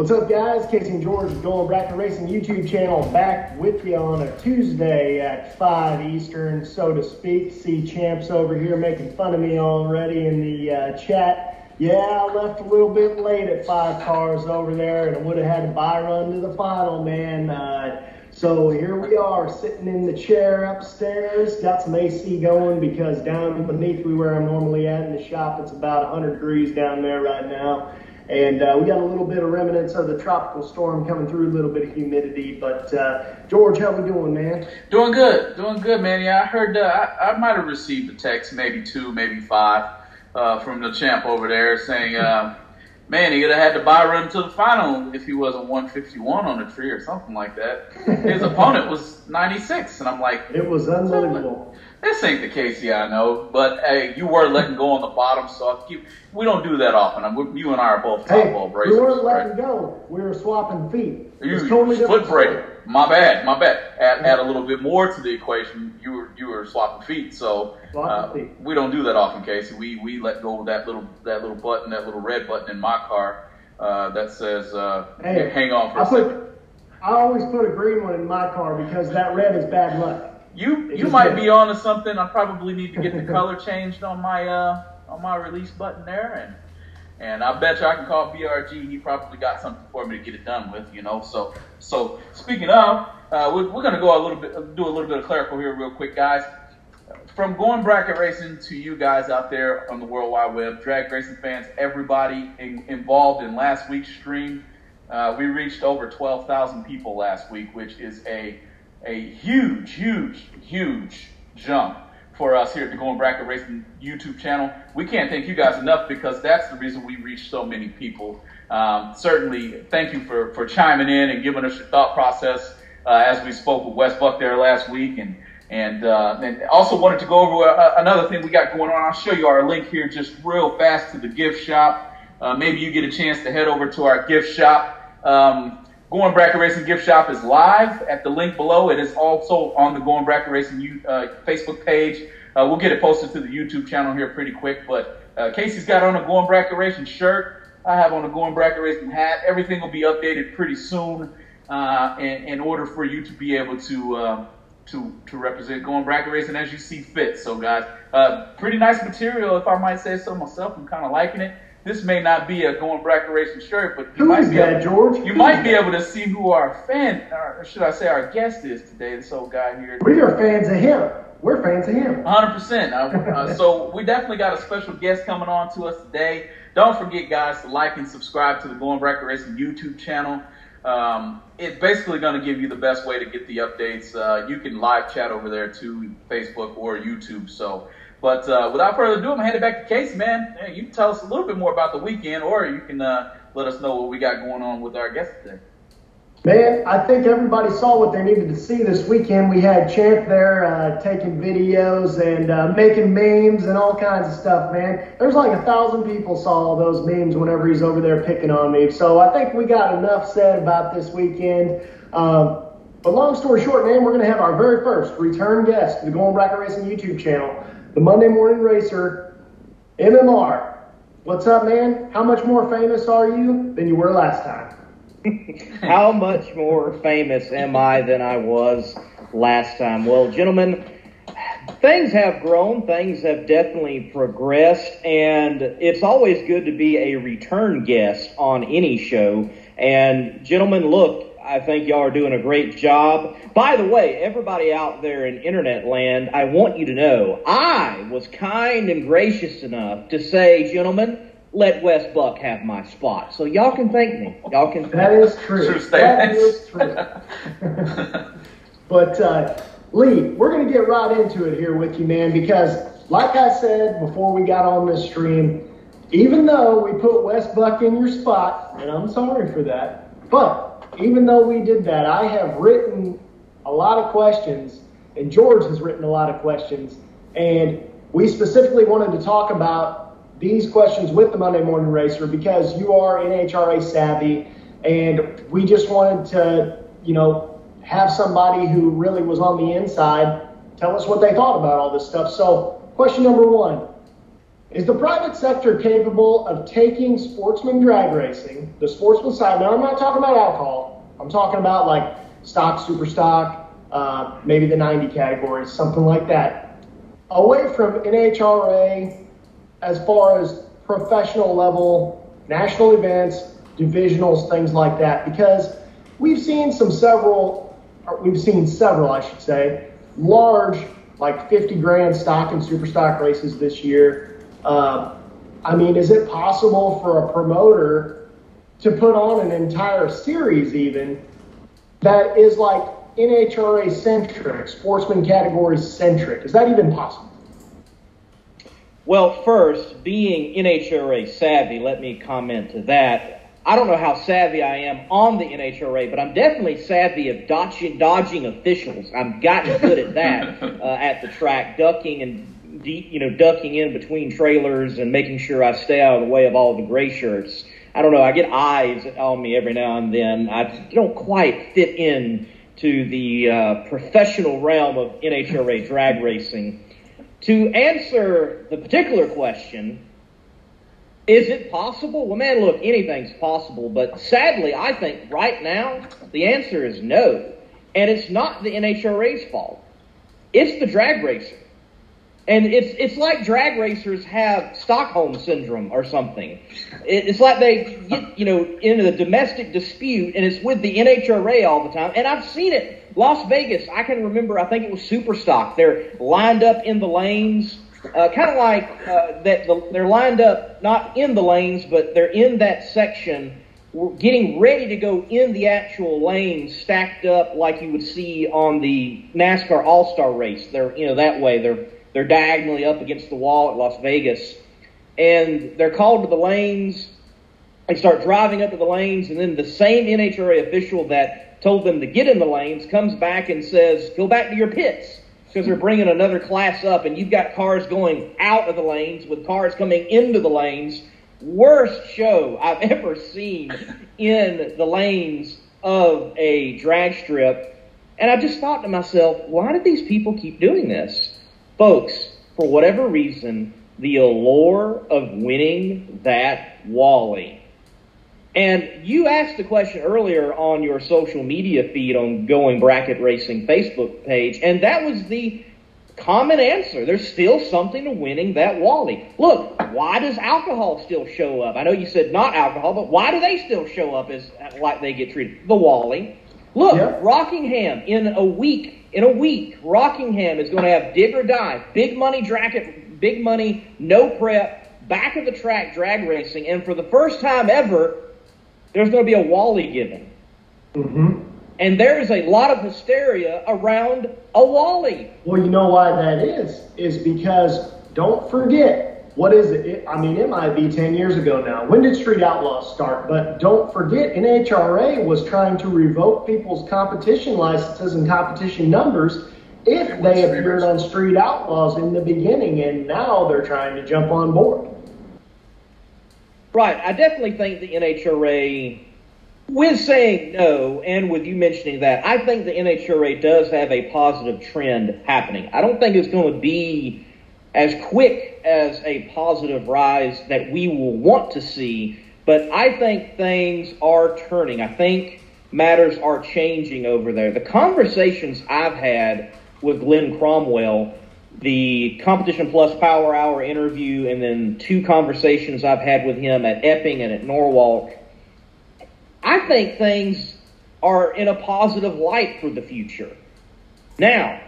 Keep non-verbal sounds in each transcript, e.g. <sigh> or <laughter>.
What's up, guys? Casey and George, Going Bracket Racing YouTube channel, back with you on a Tuesday at 5 Eastern, so to speak. See Champs over here making fun of me already in the uh, chat. Yeah, I left a little bit late at five cars over there, and I would have had to buy run to the final, man. Uh, so here we are, sitting in the chair upstairs. Got some AC going because down beneath me where I'm normally at in the shop, it's about 100 degrees down there right now. And uh, we got a little bit of remnants of the tropical storm coming through, a little bit of humidity. But uh, George, how we doing, man? Doing good, doing good, man. Yeah, I heard. Uh, I, I might have received a text, maybe two, maybe five, uh, from the champ over there saying, uh, "Man, he would have had to buy run to the final if he wasn't 151 on the tree or something like that." His <laughs> opponent was 96, and I'm like, It was unbelievable. This ain't the Casey I know, but hey, you were letting go on the bottom, so I keep, we don't do that often. I'm, you and I are both top Hey, ball we racers. weren't right? letting go. We were swapping feet. You It's totally foot brake. My bad, my bad. Add, add a little bit more to the equation. You were you were swapping feet, so uh, feet. we don't do that often, Casey. We we let go of that little that little button, that little red button in my car uh, that says uh, Hey, "Hang on for I a second. put, I always put a green one in my car because that red is bad luck. You you might be on to something. I probably need to get the color <laughs> changed on my uh on my release button there, and and I bet you I can call BRG. He probably got something for me to get it done with, you know. So so speaking of, uh, we're, we're gonna go a little bit do a little bit of clerical here, real quick, guys. From going bracket racing to you guys out there on the World Wide Web, drag racing fans, everybody in, involved in last week's stream, uh, we reached over 12,000 people last week, which is a a huge, huge, huge jump for us here at the Going Bracket Racing YouTube channel. We can't thank you guys enough because that's the reason we reach so many people. Um, certainly, thank you for, for chiming in and giving us your thought process uh, as we spoke with Wes Buck there last week. And and, uh, and also wanted to go over uh, another thing we got going on. I'll show you our link here just real fast to the gift shop. Uh, maybe you get a chance to head over to our gift shop. Um, Going Bracket Racing gift shop is live at the link below. It is also on the Going Bracket Racing uh, Facebook page. Uh, we'll get it posted to the YouTube channel here pretty quick. But uh, Casey's got on a Going Bracket Racing shirt. I have on a Going Bracket Racing hat. Everything will be updated pretty soon uh, in, in order for you to be able to uh, to to represent Going Bracket Racing as you see fit. So, guys, uh, pretty nice material, if I might say so myself. I'm kind of liking it. This may not be a Going Bracket Racing shirt, but you Who might be that, able, George? you Who might be that? able to see who our fan, or should I say, our guest is today. This old guy here. We are fans of him. We're fans of him. 100%. Uh, uh, so we definitely got a special guest coming on to us today. Don't forget, guys, to like and subscribe to the Going Bracket Racing YouTube channel. Um, it's basically going to give you the best way to get the updates. Uh, you can live chat over there too, Facebook or YouTube. So, but uh, without further ado, I'm gonna hand it back to Casey, man. Hey, you can tell us a little bit more about the weekend, or you can uh, let us know what we got going on with our guest today. Man, I think everybody saw what they needed to see this weekend. We had Champ there uh, taking videos and uh, making memes and all kinds of stuff, man. There's like a thousand people saw all those memes whenever he's over there picking on me. So I think we got enough said about this weekend. Um, but long story short, man, we're going to have our very first return guest to the Going Bracket Racing YouTube channel, the Monday Morning Racer, MMR. What's up, man? How much more famous are you than you were last time? <laughs> How much more famous am I than I was last time? Well, gentlemen, things have grown, things have definitely progressed, and it's always good to be a return guest on any show. And, gentlemen, look, I think y'all are doing a great job. By the way, everybody out there in internet land, I want you to know I was kind and gracious enough to say, gentlemen, let Wes Buck have my spot. So y'all can thank me. Y'all can thank That is true. True That statement. is true. <laughs> but uh, Lee, we're going to get right into it here with you, man, because like I said before we got on this stream, even though we put Wes Buck in your spot, and I'm sorry for that, but even though we did that, I have written a lot of questions, and George has written a lot of questions, and we specifically wanted to talk about these questions with the Monday Morning Racer because you are NHRA savvy, and we just wanted to, you know, have somebody who really was on the inside tell us what they thought about all this stuff. So, question number one is the private sector capable of taking sportsman drag racing, the sportsman side? Now, I'm not talking about alcohol. I'm talking about like stock, super stock, uh, maybe the 90 categories, something like that, away from NHRA as far as professional level, national events, divisionals, things like that. Because we've seen some several, we've seen several, I should say, large, like 50 grand stock and super stock races this year uh, I mean, is it possible for a promoter to put on an entire series even that is like NHRA centric, sportsman category centric? Is that even possible? Well, first, being NHRA savvy, let me comment to that. I don't know how savvy I am on the NHRA, but I'm definitely savvy of dodging, dodging officials. I've gotten good at that <laughs> uh, at the track, ducking and you know, ducking in between trailers and making sure I stay out of the way of all the gray shirts. I don't know. I get eyes on me every now and then. I don't quite fit in to the uh, professional realm of NHRA drag racing. To answer the particular question, is it possible? Well, man, look, anything's possible. But sadly, I think right now the answer is no. And it's not the NHRA's fault. It's the drag racer. And it's it's like drag racers have Stockholm syndrome or something. It's like they get you know into the domestic dispute, and it's with the NHRA all the time. And I've seen it. Las Vegas, I can remember. I think it was Superstock. They're lined up in the lanes, uh, kind of like uh, that. The, they're lined up not in the lanes, but they're in that section, getting ready to go in the actual lanes, stacked up like you would see on the NASCAR All Star race. They're you know that way. They're they're diagonally up against the wall at Las Vegas. And they're called to the lanes. They start driving up to the lanes, and then the same NHRA official that told them to get in the lanes comes back and says, Go back to your pits. Because they're bringing another class up, and you've got cars going out of the lanes with cars coming into the lanes. Worst show I've <laughs> ever seen in the lanes of a drag strip. And I just thought to myself, why did these people keep doing this? Folks, for whatever reason, the allure of winning that Wally. And you asked a question earlier on your social media feed on Going Bracket Racing Facebook page, and that was the common answer. There's still something to winning that Wally. Look, why does alcohol still show up? I know you said not alcohol, but why do they still show up as like they get treated? The Wally. Look, yeah. Rockingham in a week in a week, Rockingham is going to have dig or die, big money drag, big money, no prep, back of the track drag racing, and for the first time ever, there's going to be a Wally given. Mm-hmm. And there is a lot of hysteria around a Wally. Well, you know why that is? Is because don't forget what is it? it? I mean, it might be 10 years ago now. When did Street Outlaws start? But don't forget, NHRA was trying to revoke people's competition licenses and competition numbers if they appeared on Street Outlaws in the beginning, and now they're trying to jump on board. Right. I definitely think the NHRA, with saying no, and with you mentioning that, I think the NHRA does have a positive trend happening. I don't think it's going to be as quick as a positive rise that we will want to see. But I think things are turning. I think matters are changing over there. The conversations I've had with Glen Cromwell, the Competition Plus Power Hour interview, and then two conversations I've had with him at Epping and at Norwalk, I think things are in a positive light for the future. Now,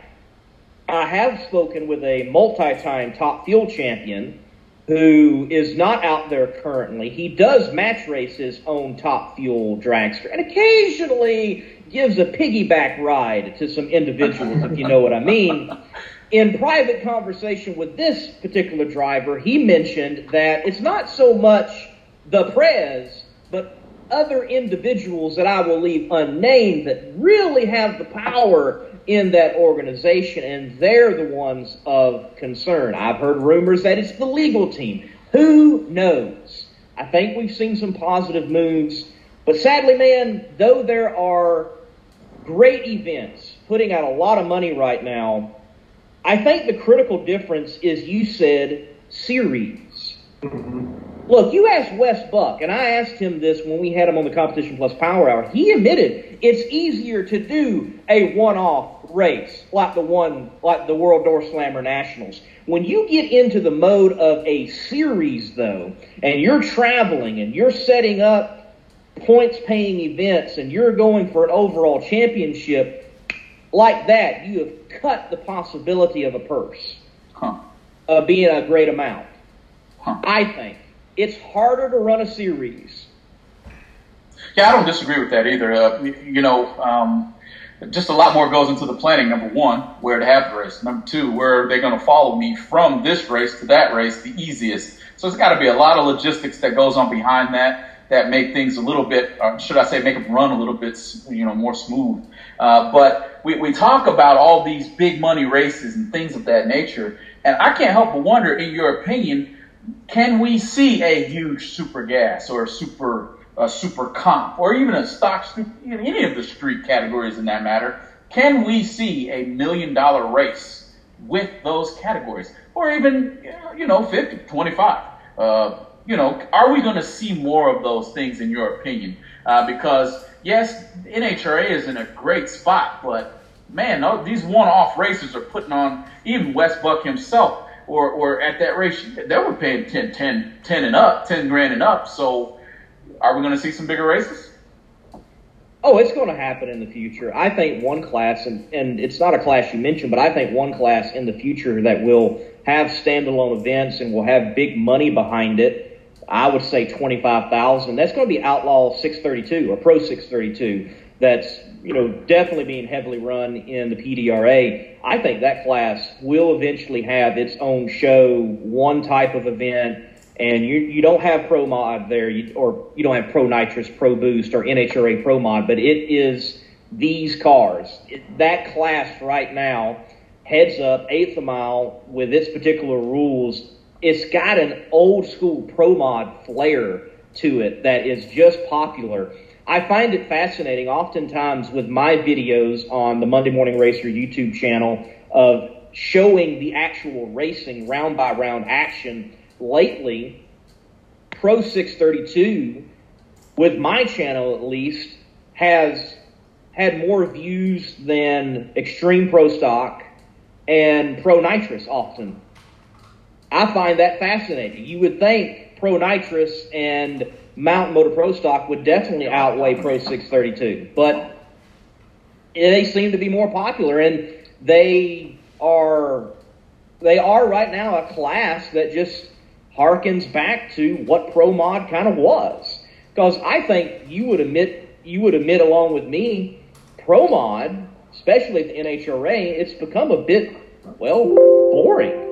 I have spoken with a multi-time top fuel champion who is not out there currently. He does match race his own top fuel dragster and occasionally gives a piggyback ride to some individuals, if you know what I mean. In private conversation with this particular driver, he mentioned that it's not so much the Prez, but other individuals that I will leave unnamed that really have the power in that organization, and they're the ones of concern. I've heard rumors that it's the legal team. Who knows? I think we've seen some positive moves, but sadly, man, though there are great events putting out a lot of money right now, I think the critical difference is you said series. Mm-hmm. Look, you asked Wes Buck, and I asked him this when we had him on the Competition Plus Power Hour. He admitted it's easier to do a one-off race like the one, like the World Door Slammer Nationals. When you get into the mode of a series, though, and you're traveling and you're setting up points-paying events and you're going for an overall championship, like that, you have cut the possibility of a purse huh. uh, being a great amount. Huh. I think it's harder to run a series. Yeah, I don't disagree with that either. Uh, you know, um, just a lot more goes into the planning. Number one, where to have the race. Number two, where are they going to follow me from this race to that race the easiest. So it's got to be a lot of logistics that goes on behind that that make things a little bit, or should I say, make them run a little bit, you know, more smooth. Uh, but we, we talk about all these big money races and things of that nature, and I can't help but wonder, in your opinion, can we see a huge super gas or a super a super comp or even a stock street any of the street categories in that matter? Can we see a million dollar race with those categories or even you know 50, 25? Uh, you know, are we going to see more of those things in your opinion? Uh, because yes, NHRA is in a great spot, but man, these one-off races are putting on even Wes Buck himself, or, at that race, they were paying 10, 10, 10 and up, 10 grand and up. So are we going to see some bigger races? Oh, it's going to happen in the future. I think one class, and, and it's not a class you mentioned, but I think one class in the future that will have standalone events and will have big money behind it I would say 25,000. That's going to be Outlaw 632 or Pro 632. That's, you know, definitely being heavily run in the PDRA. I think that class will eventually have its own show, one type of event, and you you don't have Pro Mod there, you, or you don't have Pro Nitrous, Pro Boost, or NHRA Pro Mod, but it is these cars. It, that class right now, heads up, eighth a mile, with its particular rules, it's got an old school pro mod flair to it that is just popular. I find it fascinating oftentimes with my videos on the Monday Morning Racer YouTube channel of showing the actual racing round by round action. Lately, Pro 632, with my channel at least, has had more views than Extreme Pro Stock and Pro Nitrous often. I find that fascinating. You would think Pro Nitrous and Mountain Motor Pro Stock would definitely outweigh Pro 632, but they seem to be more popular, and they are they are right now a class that just harkens back to what Pro Mod kind of was. Because I think you would admit you would admit along with me, Pro Mod, especially the NHRA, it's become a bit well boring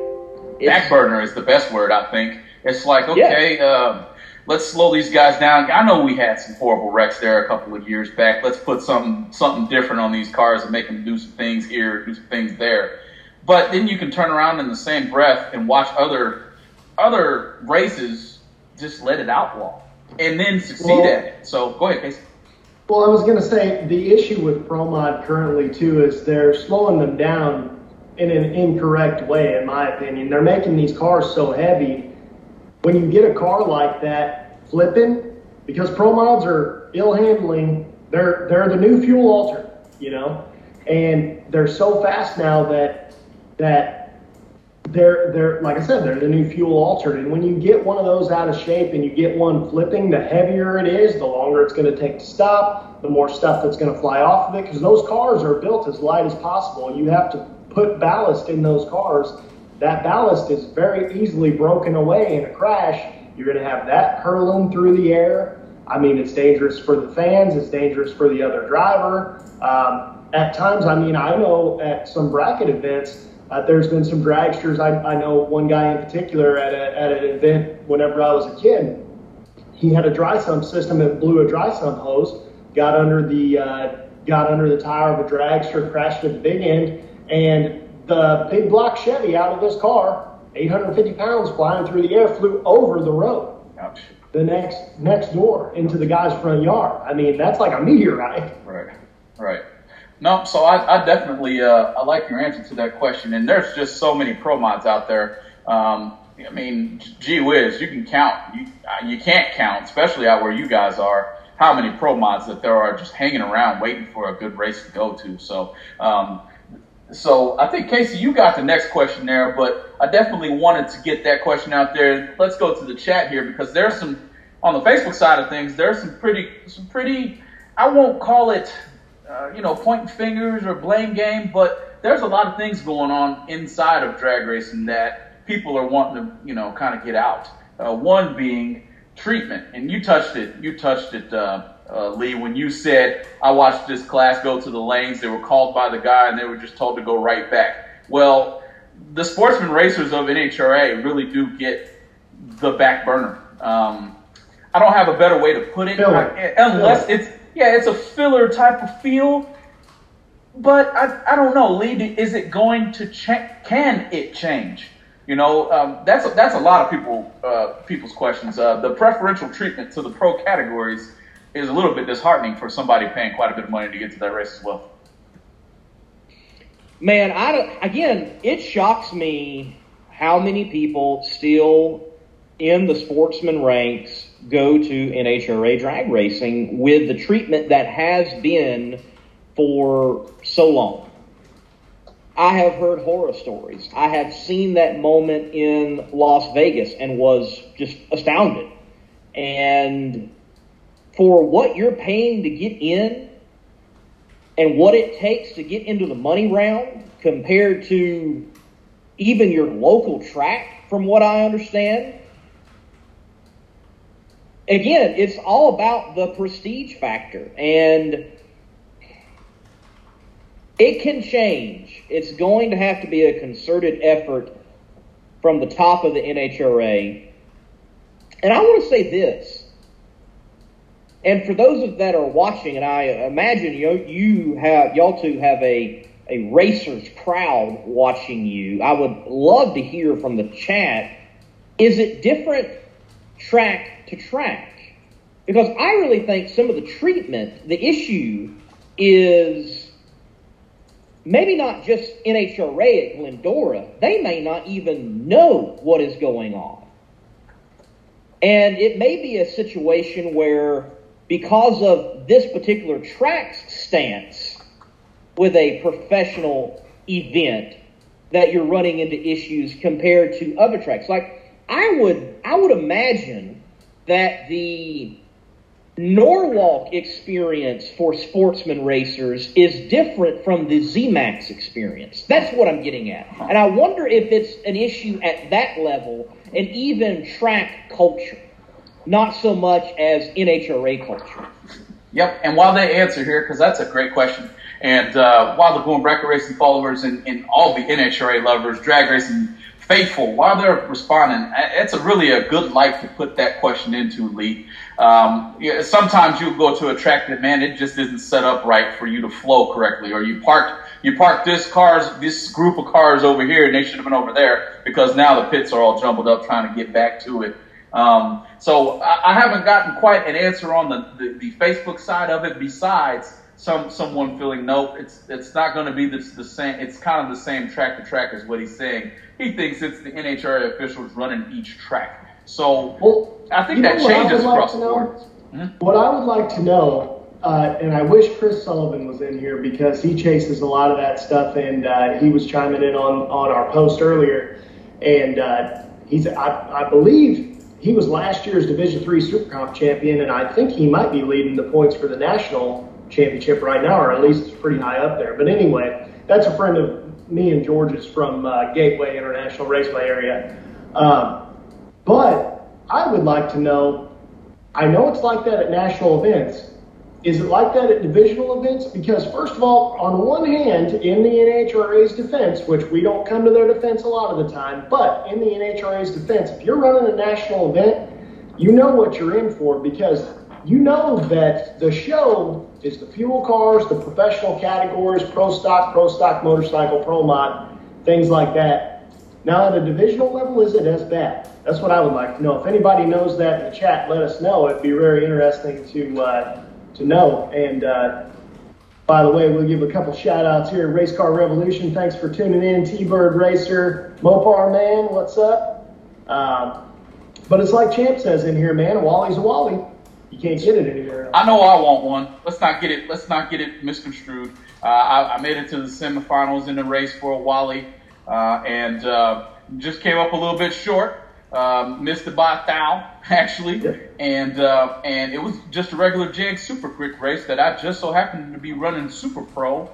backburner is the best word, I think. It's like, okay, yeah. uh, let's slow these guys down. I know we had some horrible wrecks there a couple of years back. Let's put something something different on these cars and make them do some things here, do some things there. But then you can turn around in the same breath and watch other other races just let it outlaw and then succeed well, at it. So go ahead, Casey. Well, I was going to say the issue with ProMod currently too is they're slowing them down in an incorrect way, in my opinion. They're making these cars so heavy. When you get a car like that flipping, because pro mods are ill handling, they're they're the new fuel altered, you know, and they're so fast now that that they're they're like I said, they're the new fuel altered. And when you get one of those out of shape and you get one flipping, the heavier it is, the longer it's going to take to stop, the more stuff that's going to fly off of it. Because those cars are built as light as possible. You have to put ballast in those cars, that ballast is very easily broken away in a crash. You're going to have that hurling through the air. I mean, it's dangerous for the fans, it's dangerous for the other driver. Um, at times, I mean, I know at some bracket events, uh, there's been some dragsters. I, I know one guy in particular at, a, at an event whenever I was a kid. He had a dry sump system that blew a dry sump hose, got under the uh, got under the tire of a dragster, crashed at the big end, and the big block Chevy out of this car, 850 pounds flying through the air, flew over the road. Ouch. The next next door into the guy's front yard. I mean, that's like a meteorite. Right, right. No, so I, I definitely uh, I like your answer to that question. And there's just so many pro mods out there. Um, I mean, gee whiz, you can count. You uh, you can't count, especially out where you guys are, how many pro mods that there are just hanging around waiting for a good race to go to. So, um, so I think Casey, you got the next question there, but I definitely wanted to get that question out there. Let's go to the chat here because there's some on the Facebook side of things. There's some pretty, some pretty. I won't call it, uh, you know, pointing fingers or blame game, but there's a lot of things going on inside of drag racing that people are wanting to, you know, kind of get out. Uh, one being treatment, and you touched it. You touched it. Uh, uh, Lee, when you said, I watched this class go to the lanes, they were called by the guy and they were just told to go right back. Well, the sportsman racers of NHRA really do get the back burner. Um, I don't have a better way to put it, Filler. unless Filler. it's yeah, it's a filler type of feel. But I, I don't know, Lee. Is it going to change? Can it change? You know, um, that's a, that's a lot of people uh, people's questions. Uh, the preferential treatment to the pro categories is a little bit disheartening for somebody paying quite a bit of money to get to that race as well. Man, I don't, again, it shocks me how many people still in the sportsman ranks go to NHRA drag racing with the treatment that has been for so long. I have heard horror stories. I have seen that moment in Las Vegas and was just astounded. And for what you're paying to get in and what it takes to get into the money round compared to even your local track, from what I understand. Again, it's all about the prestige factor, and it can change. It's going to have to be a concerted effort from the top of the NHRA. And I want to say this. And for those of that are watching, and I imagine you you have y'all two have a a racers crowd watching you. I would love to hear from the chat. Is it different track to track? Because I really think some of the treatment, the issue is maybe not just NHRA at Glendora. They may not even know what is going on. And it may be a situation where because of this particular track's stance with a professional event that you're running into issues compared to other tracks. Like I would I would imagine that the Norwalk experience for sportsman racers is different from the ZMAX experience. That's what I'm getting at. And I wonder if it's an issue at that level and even track culture, not so much as NHRA culture. Yep, and while they answer here, because that's a great question, and uh, while the Boom Bracket Racing followers and, and all the NHRA lovers, drag racing faithful, while they're responding, it's a really a good light to put that question into, Lee. Um, yeah, sometimes you go to a track that, man, it just isn't set up right for you to flow correctly, or you parked you parked this cars, this group of cars over here, and they should have been over there because now the pits are all jumbled up trying to get back to it. Um, so I, I haven't gotten quite an answer on the, the, the Facebook side of it. Besides some someone feeling nope, it's it's not going to be the, the same. It's kind of the same track to track as what he's saying. He thinks it's the NHRA officials running each track. So Well, I think that what I changes would like across to the know? board. Hmm? What I would like to know, uh, and I wish Chris Sullivan was in here because he chases a lot of that stuff, and uh, he was chiming in on, on our post earlier, and uh, he's I, I believe he was last year's Division Three Super Comp champion, and I think he might be leading the points for the national championship right now, or at least pretty high up there. But anyway, that's a friend of me and George's from uh, Gateway International Raceway area. Um, but I would like to know I know it's like that at national events. Is it like that at divisional events? Because, first of all, on one hand, in the NHRA's defense, which we don't come to their defense a lot of the time, but in the NHRA's defense, if you're running a national event, you know what you're in for because you know that the show is the fuel cars, the professional categories, pro stock, pro stock motorcycle, pro mod, things like that. Now, at a divisional level, is it as bad? That's what I would like to know. If anybody knows that in the chat, let us know. It'd be very interesting to uh, to know. And uh, by the way, we'll give a couple shout outs here. Race Car Revolution, thanks for tuning in. T Bird Racer, Mopar Man, what's up? Um, but it's like Champ says in here, man. A Wally's a Wally. You can't get it anywhere else. I know I want one. Let's not get it. Let's not get it misconstrued. Uh, I, I, made it to the semifinals in the race for a Wally, uh, and uh, just came up a little bit short. Um, missed it by a thou, <laughs> actually, and uh, and it was just a regular JEGS Super Quick race that I just so happened to be running Super Pro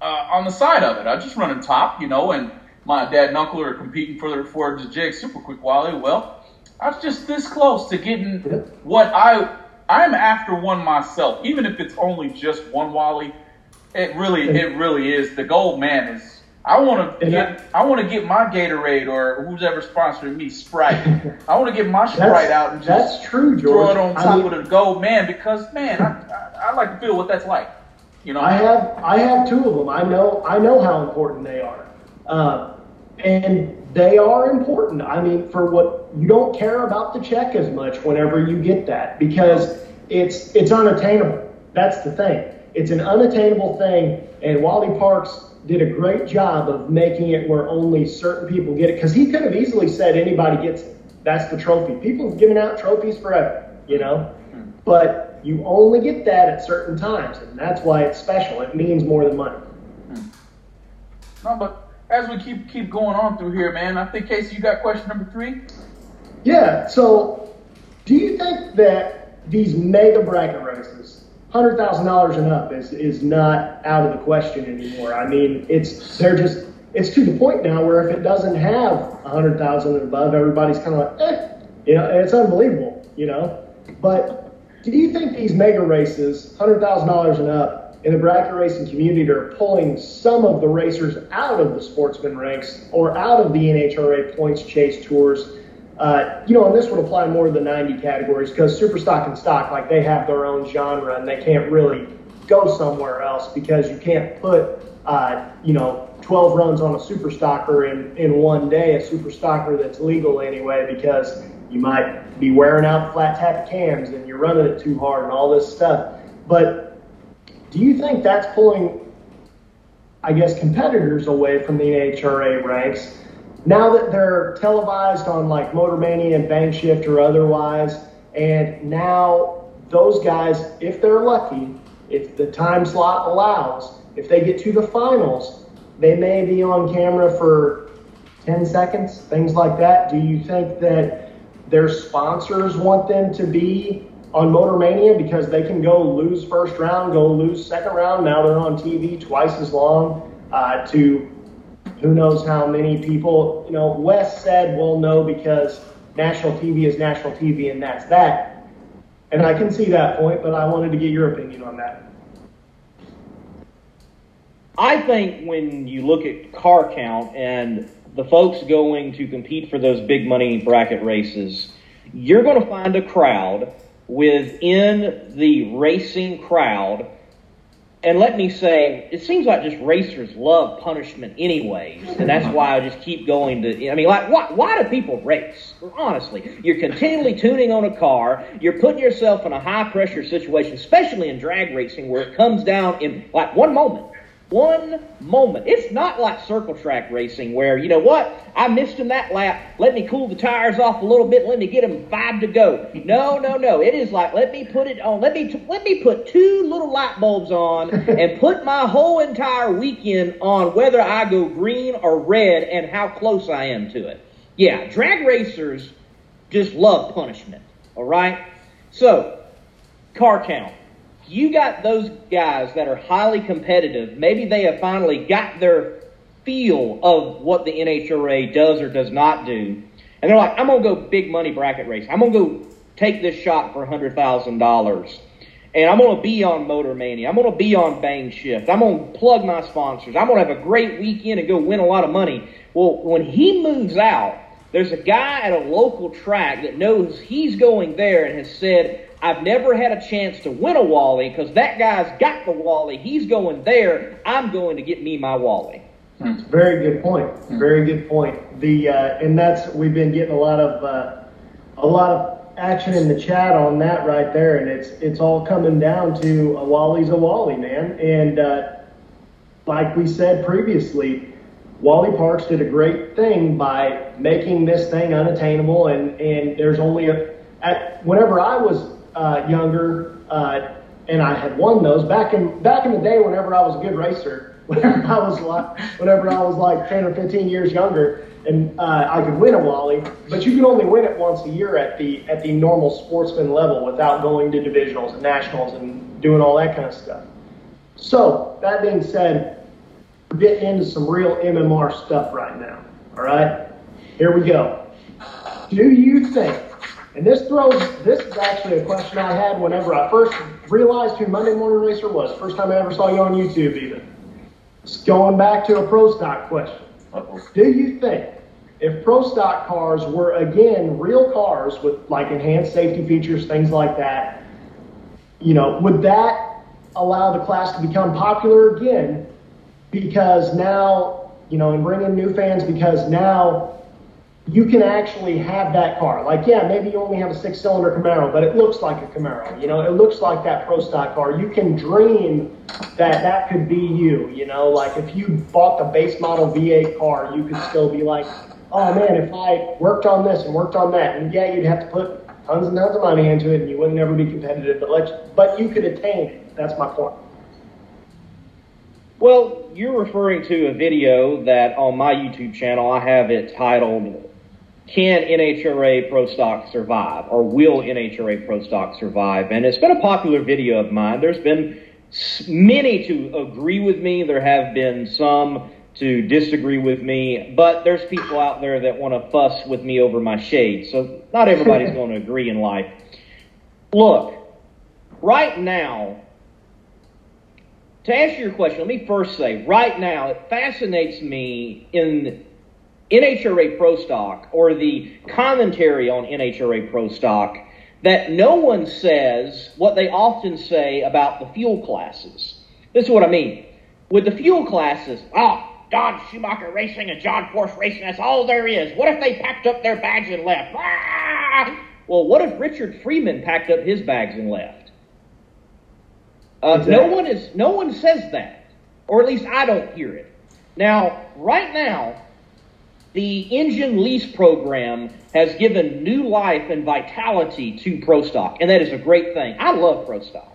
uh, on the side of it. I just running top, you know, and my dad and uncle are competing for the for the JEGS Super Quick Wally. Well, I was just this close to getting what I I'm after one myself, even if it's only just one Wally. It really, it really is. The gold man, is I want to get, I want to get my Gatorade or who's ever sponsoring me Sprite. <laughs> I want to get my Sprite out and just that's true, George. throw it on top I mean, of the gold, man. Because man, I, I, I, like to feel what that's like. You know, I have I have two of them. I know I know how important they are, uh, and they are important. I mean, for what you don't care about the check as much whenever you get that because it's it's unattainable. That's the thing. It's an unattainable thing, and Wally Parks did a great job of making it where only certain people get it because he could have easily said anybody gets it. That's the trophy. People have given out trophies forever, you know, but you only get that at certain times, and that's why it's special. It means more than money. No, but as we keep keep going on through here, man, I think Casey, you got question number three. Yeah. So, do you think that these mega bracket races hundred thousand dollars and up is is not out of the question anymore. I mean, it's they're just it's to the point now where if it doesn't have a hundred thousand and above, everybody's kind of like, eh, you know, it's unbelievable, you know. But do you think these mega races, hundred thousand dollars and up, in the bracket racing community are pulling some of the racers out of the sportsman ranks or out of the NHRA points chase tours? Uh, you know, and this would apply more to the 90 categories because super stock and stock, like they have their own genre and they can't really go somewhere else because you can't put, uh, you know, 12 runs on a super stocker in, in one day, a super stocker that's legal anyway, because you might be wearing out flat tap cams and you're running it too hard and all this stuff. But do you think that's pulling, I guess, competitors away from the NHRA ranks? Now that they're televised on like Motor Mania and Bang Shift or otherwise, and now those guys, if they're lucky, if the time slot allows, if they get to the finals, they may be on camera for 10 seconds, things like that. Do you think that their sponsors want them to be on Motor Mania because they can go lose first round, go lose second round? Now they're on TV twice as long uh, to who knows how many people, you know, Wes said, well, no, because national TV is national TV and that's that. And I can see that point, but I wanted to get your opinion on that. I think when you look at car count and the folks going to compete for those big money bracket races, you're going to find a crowd within the racing crowd and let me say, it seems like just racers love punishment anyways, and that's why I just keep going to. I mean, like, why, why do people race? Honestly, you're continually tuning on a car. You're putting yourself in a high pressure situation, especially in drag racing, where it comes down in like one moment one moment. It's not like circle track racing where, you know what, I missed him that lap. Let me cool the tires off a little bit. Let me get him five to go. No, no, no. It is like, let me put it on. Let me, let me put two little light bulbs on <laughs> and put my whole entire weekend on whether I go green or red and how close I am to it. Yeah, drag racers just love punishment. All right? So, car count you got those guys that are highly competitive. Maybe they have finally got their feel of what the NHRA does or does not do. And they're like, I'm going to go big money bracket race. I'm going to go take this shot for $100,000. And I'm going to be on Motor Mania. I'm going to be on Bang Shift. I'm going to plug my sponsors. I'm going to have a great weekend and go win a lot of money. Well, when he moves out, there's a guy at a local track that knows he's going there and has said, I've never had a chance to win a Wally because that guy's got the Wally. He's going there. I'm going to get me my Wally. That's Very good point. Very good point. The uh, and that's we've been getting a lot of uh, a lot of action in the chat on that right there, and it's it's all coming down to a Wally's a Wally, man. And uh, like we said previously, Wally Parks did a great thing by making this thing unattainable, and and there's only a at whenever I was uh, younger uh, and I had won those back in back in the day. Whenever I was a good racer, <laughs> whenever I was like whenever I was like 10 or 15 years younger, and uh, I could win a Wally, but you can only win it once a year at the at the normal sportsman level without going to divisionals and nationals and doing all that kind of stuff. So that being said, we're getting into some real MMR stuff right now. All right, here we go. Do you think? And this throws this is actually a question I had whenever I first realized who Monday Morning Racer was. First time I ever saw you on YouTube, even. It's going back to a pro stock question. Do you think if pro stock cars were again real cars with like enhanced safety features, things like that, you know, would that allow the class to become popular again? Because now, you know, and bring in new fans because now you can actually have that car. Like, yeah, maybe you only have a six cylinder Camaro, but it looks like a Camaro. You know, it looks like that pro stock car. You can dream that that could be you. You know, like if you bought the base model V8 car, you could still be like, oh man, if I worked on this and worked on that, and yeah, you'd have to put tons and tons of money into it and you would never be competitive, but, let but you could attain it. That's my point. Well, you're referring to a video that on my YouTube channel I have it titled can NHRA Pro Stock survive or will NHRA Pro Stock survive? And it's been a popular video of mine. There's been many to agree with me. There have been some to disagree with me, but there's people out there that want to fuss with me over my shade. So not everybody's <laughs> going to agree in life. Look, right now, to answer your question, let me first say, right now, it fascinates me in NHRA Pro Stock or the commentary on NHRA Pro Stock that no one says what they often say about the fuel classes. This is what I mean. With the fuel classes, oh, Don Schumacher Racing and John Force Racing, that's all there is. What if they packed up their bags and left? Ah! Well, what if Richard Freeman packed up his bags and left? Uh, exactly. No one is. No one says that, or at least I don't hear it. Now, right now, the engine lease program has given new life and vitality to ProStock, and that is a great thing. I love ProStock.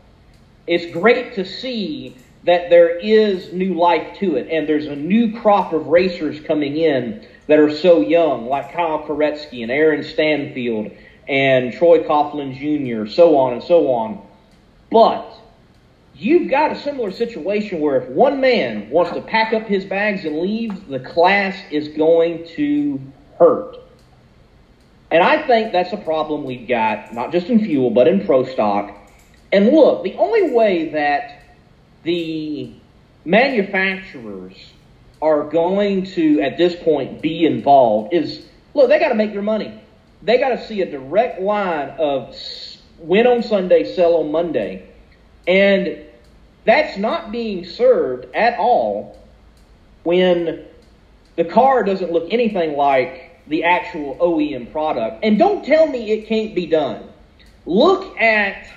It's great to see that there is new life to it, and there's a new crop of racers coming in that are so young, like Kyle Koretsky and Aaron Stanfield and Troy Coughlin Jr., so on and so on. But You've got a similar situation where if one man wants to pack up his bags and leave, the class is going to hurt. And I think that's a problem we've got, not just in fuel, but in pro stock. And look, the only way that the manufacturers are going to, at this point, be involved is look, they got to make their money. They got to see a direct line of win on Sunday, sell on Monday. And that's not being served at all when the car doesn't look anything like the actual OEM product. And don't tell me it can't be done. Look at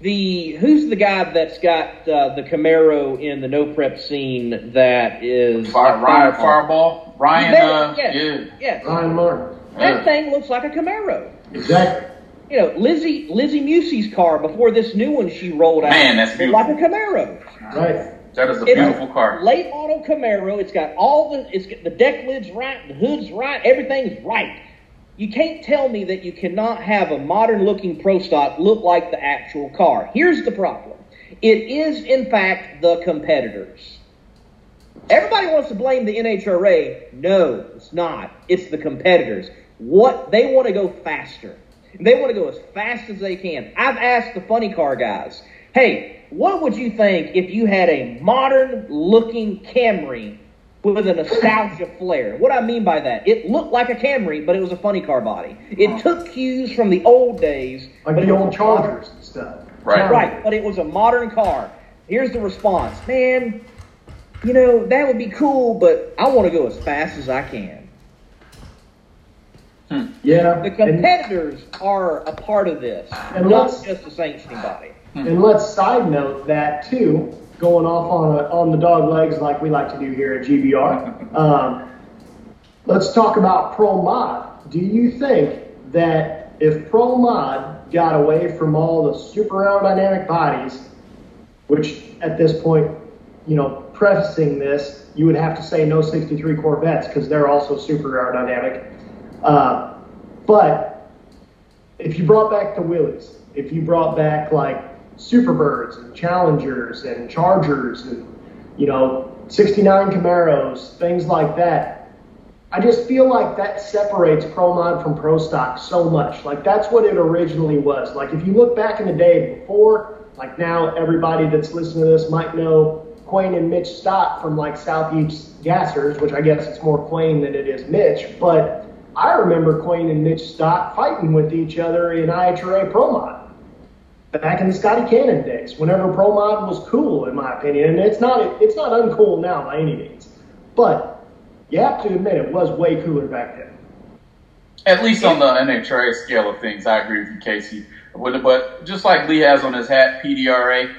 the who's the guy that's got uh, the Camaro in the no prep scene that is Fire, Ryan Fireball Ryan uh, yes, yeah yes. Ryan Martin that yeah. thing looks like a Camaro exactly you know, Lizzy Lizzy Musi's car before this new one she rolled out. Man, that's beautiful. Like a Camaro. Right. That is a beautiful car. Late model Camaro. It's got all the it's got the deck lids right, the hood's right, everything's right. You can't tell me that you cannot have a modern looking pro stock look like the actual car. Here's the problem. It is in fact the competitors. Everybody wants to blame the NHRA. No, it's not. It's the competitors. What they want to go faster. They want to go as fast as they can. I've asked the funny car guys, hey, what would you think if you had a modern looking Camry with a nostalgia <laughs> flair? What I mean by that, it looked like a Camry, but it was a funny car body. It took cues from the old days. Like the old Chargers and stuff. Right. Right, but it was a modern car. Here's the response. Man, you know, that would be cool, but I want to go as fast as I can. Hmm. Yeah. The competitors and, are a part of this, and not just the sanctioning body. Mm-hmm. And let's side note that too, going off on a, on the dog legs like we like to do here at GBR. <laughs> Um, let's talk about Pro Mod. Do you think that if Pro Mod got away from all the super aerodynamic bodies, which at this point, you know, prefacing this, you would have to say no 63 Corvettes because they're also super aerodynamic. Uh, but if you brought back the Willys, if you brought back like Superbirds and Challengers and Chargers and, you know, 69 Camaros, things like that, I just feel like that separates Pro Mod from Pro Stock so much. Like that's what it originally was. Like if you look back in the day before, like now everybody that's listening to this might know Quain and Mitch Stott from like Southeast Gassers, which I guess it's more Quain than it is Mitch. But I remember Quain and Mitch Stott fighting with each other in IHRA Pro Mod back in the Scotty Cannon days, whenever Pro Mod was cool, in my opinion. And it's not it's not uncool now by any means, but you have to admit it was way cooler back then. At least on the NHRA scale of things, I agree with you, Casey. But just like Lee has on his hat, PDRA,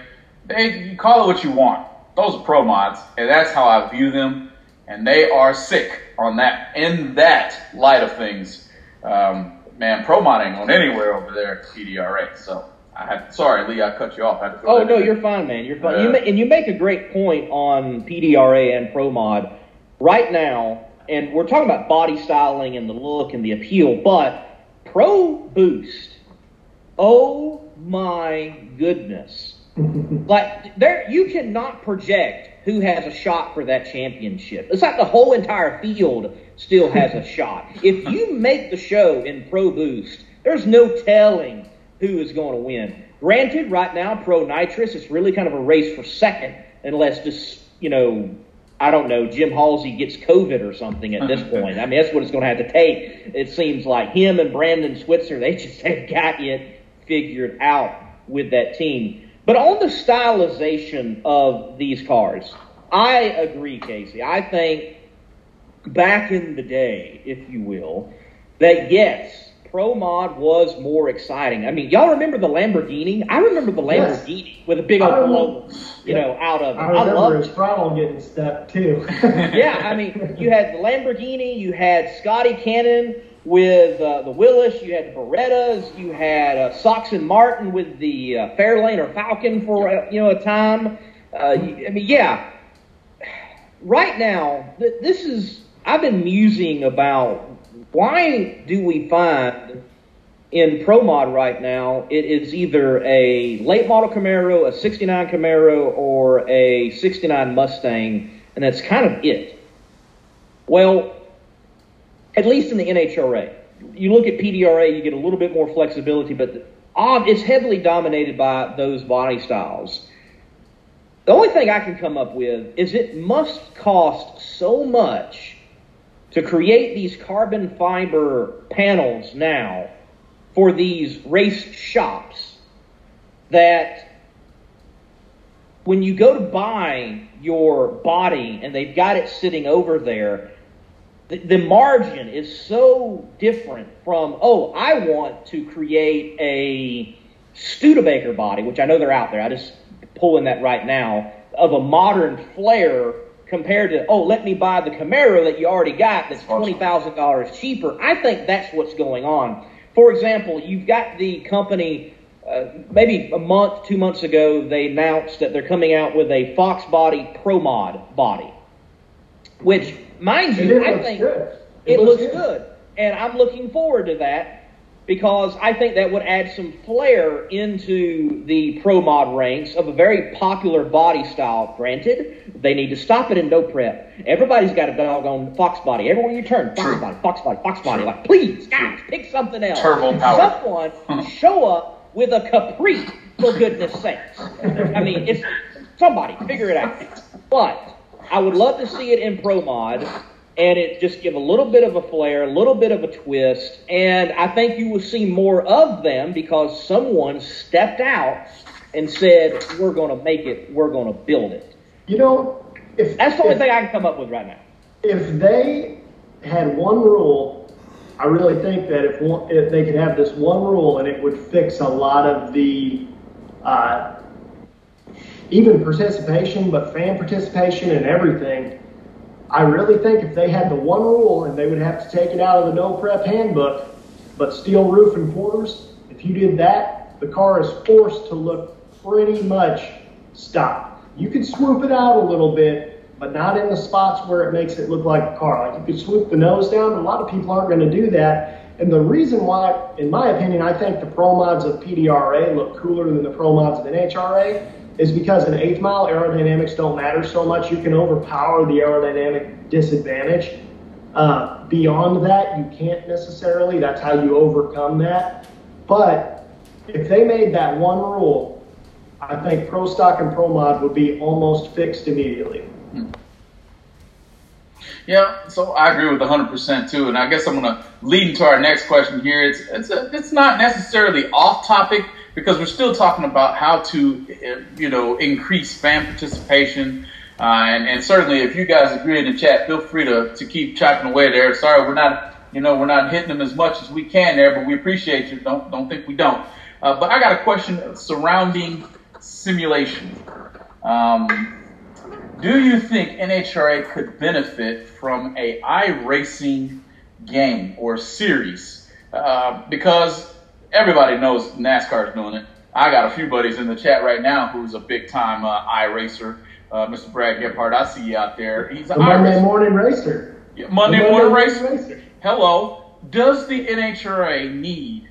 they you call it what you want. Those are pro mods, and that's how I view them. And they are sick on that. In that light of things, um, man, pro modding on anywhere over there, at PDRA. So I have. Sorry, Lee, I cut you off. oh no, you're fine, man. You're fine. Uh, you and you make a great point on PDRA and pro mod right now, and we're talking about body styling and the look and the appeal, but Pro Boost, oh my goodness. Like there you cannot project who has a shot for that championship. It's like the whole entire field still has a shot. If you make the show in Pro Boost, there's no telling who is going to win. Granted, right now, Pro Nitrous, it's really kind of a race for second, unless just, you know, I don't know, Jim Halsey gets COVID or something at this uh-huh. point. I mean, that's what it's going to have to take. It seems like him and Brandon Switzer, they just have got it figured out with that team. But on the stylization of these cars, I agree, Casey. I think back in the day, if you will, that yes, Pro Mod was more exciting. I mean, y'all remember the Lamborghini? I remember the Lamborghini yes. with a big old logo, you know, out of it. I remember I his throttle getting stuck too. <laughs> yeah, I mean, you had the Lamborghini, you had Scotty Cannon with uh, the Willys, you had the Berettas, you had uh, Soxon Martin with the uh, Fairlane or Falcon for uh, you know a time. Uh, I mean, yeah. Right now, th- this is I've been musing about why do we find in Pro Mod right now it is either a late model Camaro, a 69 Camaro, or a 69 Mustang, and that's kind of it. Well, at least in the NHRA. You look at PDRA, you get a little bit more flexibility, but it's heavily dominated by those body styles. The only thing I can come up with is it must cost so much to create these carbon fiber panels now for these race shops that when you go to buy your body and they've got it sitting over there, the, the margin is so different from, oh, I want to create a Studebaker body, which I know they're out there. I just pulling that right now, of a modern flare compared to, oh, let me buy the Camaro that you already got that's $20,000 cheaper. I think that's what's going on. For example, you've got the company, uh, maybe a month, two months ago, they announced that they're coming out with a Fox Body Pro Mod body, which, mind you, I think it, it, looks, looks good. good. And I'm looking forward to that because I think that would add some flair into the pro mod ranks of a very popular body style. Granted, they need to stop it in no prep. Everybody's got a doggone fox body. Everywhere you turn, fox True. body, fox body, fox body. Like, please, guys, pick something else. Turbo power. Someone hmm. show up with a Capri, for goodness sakes. I mean, it's somebody figure it out. But I would love to see it in pro mod and it just give a little bit of a flair, a little bit of a twist, and I think you will see more of them because someone stepped out and said, "We're going to make it. We're going to build it." You know, if that's the only if, thing I can come up with right now. If they had one rule, I really think that if, one, if they could have this one rule and it would fix a lot of the uh, even participation, but fan participation and everything. I really think if they had the one rule and they would have to take it out of the no prep handbook, but steel roof and quarters, if you did that, the car is forced to look pretty much stock. You could swoop it out a little bit, but not in the spots where it makes it look like a car. Like you could swoop the nose down, a lot of people aren't going to do that. And the reason why, in my opinion, I think the pro mods of PDRA look cooler than the pro mods of NHRA is because in eighth mile aerodynamics don't matter so much. You can overpower the aerodynamic disadvantage. Uh, beyond that, you can't necessarily. That's how you overcome that. But if they made that one rule I think Pro Stock and Pro Mod would be almost fixed immediately. Yeah, so I agree with 100% too. And I guess I'm going to lead into our next question here. It's, it's, a, it's not necessarily off topic because we're still talking about how to, you know, increase fan participation. Uh, and, and certainly if you guys agree in the chat, feel free to, to keep chopping away there. Sorry, we're not, you know, we're not hitting them as much as we can there, but we appreciate you. Don't, don't think we don't. Uh, but I got a question surrounding simulation. Um, do you think NHRA could benefit from a iRacing game or series? Uh, because everybody knows NASCAR is doing it. I got a few buddies in the chat right now who's a big time uh, iRacer. Uh, Mr. Brad Gephardt, I see you out there. He's a Monday morning racer. Yeah, Monday, Monday morning, morning racer. racer. Hello. Does the NHRA need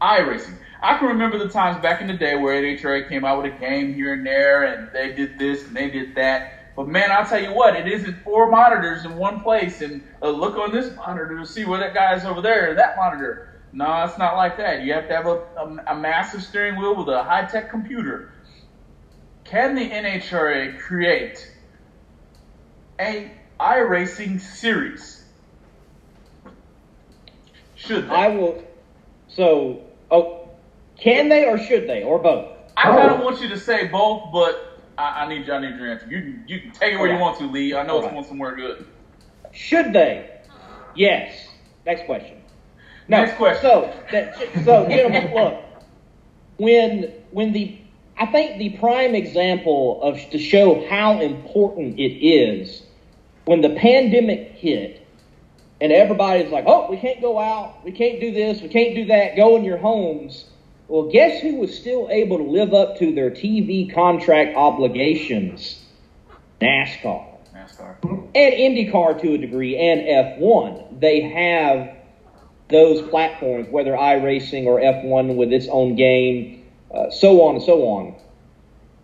iRacing? I can remember the times back in the day where NHRA came out with a game here and there, and they did this and they did that. But man, I'll tell you what, it isn't four monitors in one place and uh, look on this monitor to see where that guy is over there, that monitor. No, it's not like that. You have to have a, a, a massive steering wheel with a high tech computer. Can the NHRA create a iRacing series? Should they? I will. So, oh, can they or should they or both? I kind of want you to say both, but I, I, need. I need your answer. You you can take it where you want to, Lee. I know it's going somewhere good. Should they? Yes. Next question. No. Next question. So that, so gentlemen, look when when the I think the prime example of to show how important it is when the pandemic hit and everybody's like, oh, we can't go out, we can't do this, we can't do that, go in your homes. Well, guess who was still able to live up to their TV contract obligations? NASCAR. NASCAR. And IndyCar to a degree, and F1. They have those platforms, whether iRacing or F1 with its own game, uh, so on and so on.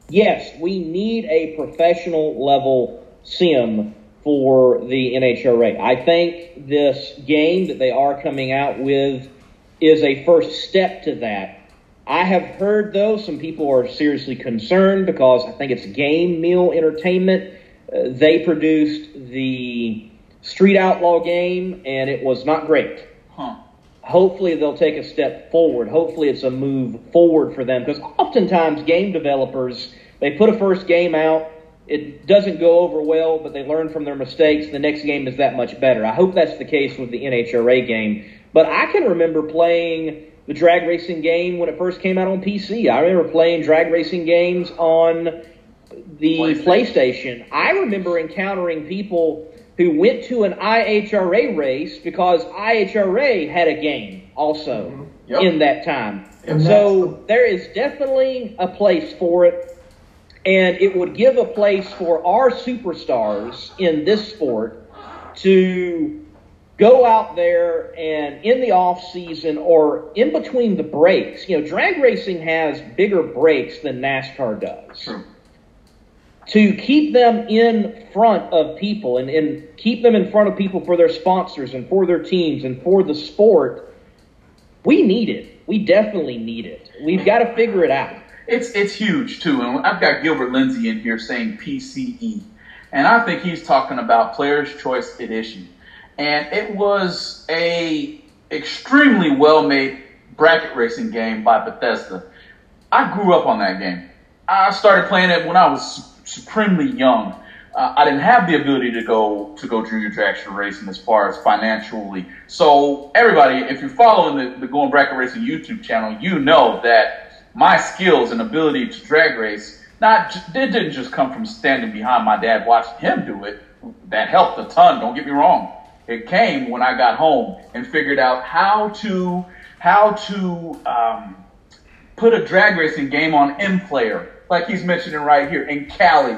Yes, we need a professional level sim for the NHRA. I think this game that they are coming out with is a first step to that. I have heard, though, some people are seriously concerned because I think it's GameMill Entertainment. Uh, they produced the Street Outlaw game, and it was not great. Hopefully, they'll take a step forward. Hopefully, it's a move forward for them because oftentimes game developers they put a first game out, it doesn't go over well, but they learn from their mistakes. The next game is that much better. I hope that's the case with the NHRA game. But I can remember playing the drag racing game when it first came out on PC. I remember playing drag racing games on the PlayStation. PlayStation. I remember encountering people who went to an IHRA race because IHRA had a game also mm-hmm. yep. in that time. And so there is definitely a place for it. And it would give a place for our superstars in this sport to go out there and in the off season or in between the breaks, you know, drag racing has bigger breaks than NASCAR does. True. To keep them in front of people and, and keep them in front of people for their sponsors and for their teams and for the sport, we need it. We definitely need it. We've got to figure it out. It's it's huge too, and I've got Gilbert Lindsay in here saying PCE, and I think he's talking about Players Choice Edition and it was a extremely well made bracket racing game by Bethesda. I grew up on that game. I started playing it when I was supremely young. Uh, I didn't have the ability to go to go junior traction racing as far as financially. So everybody, if you're following the, the Going Bracket Racing YouTube channel, you know that my skills and ability to drag race, not it didn't just come from standing behind my dad watching him do it. That helped a ton. Don't get me wrong. It came when I got home and figured out how to how to um, put a drag racing game on Mplayer, like he's mentioning right here in Cali.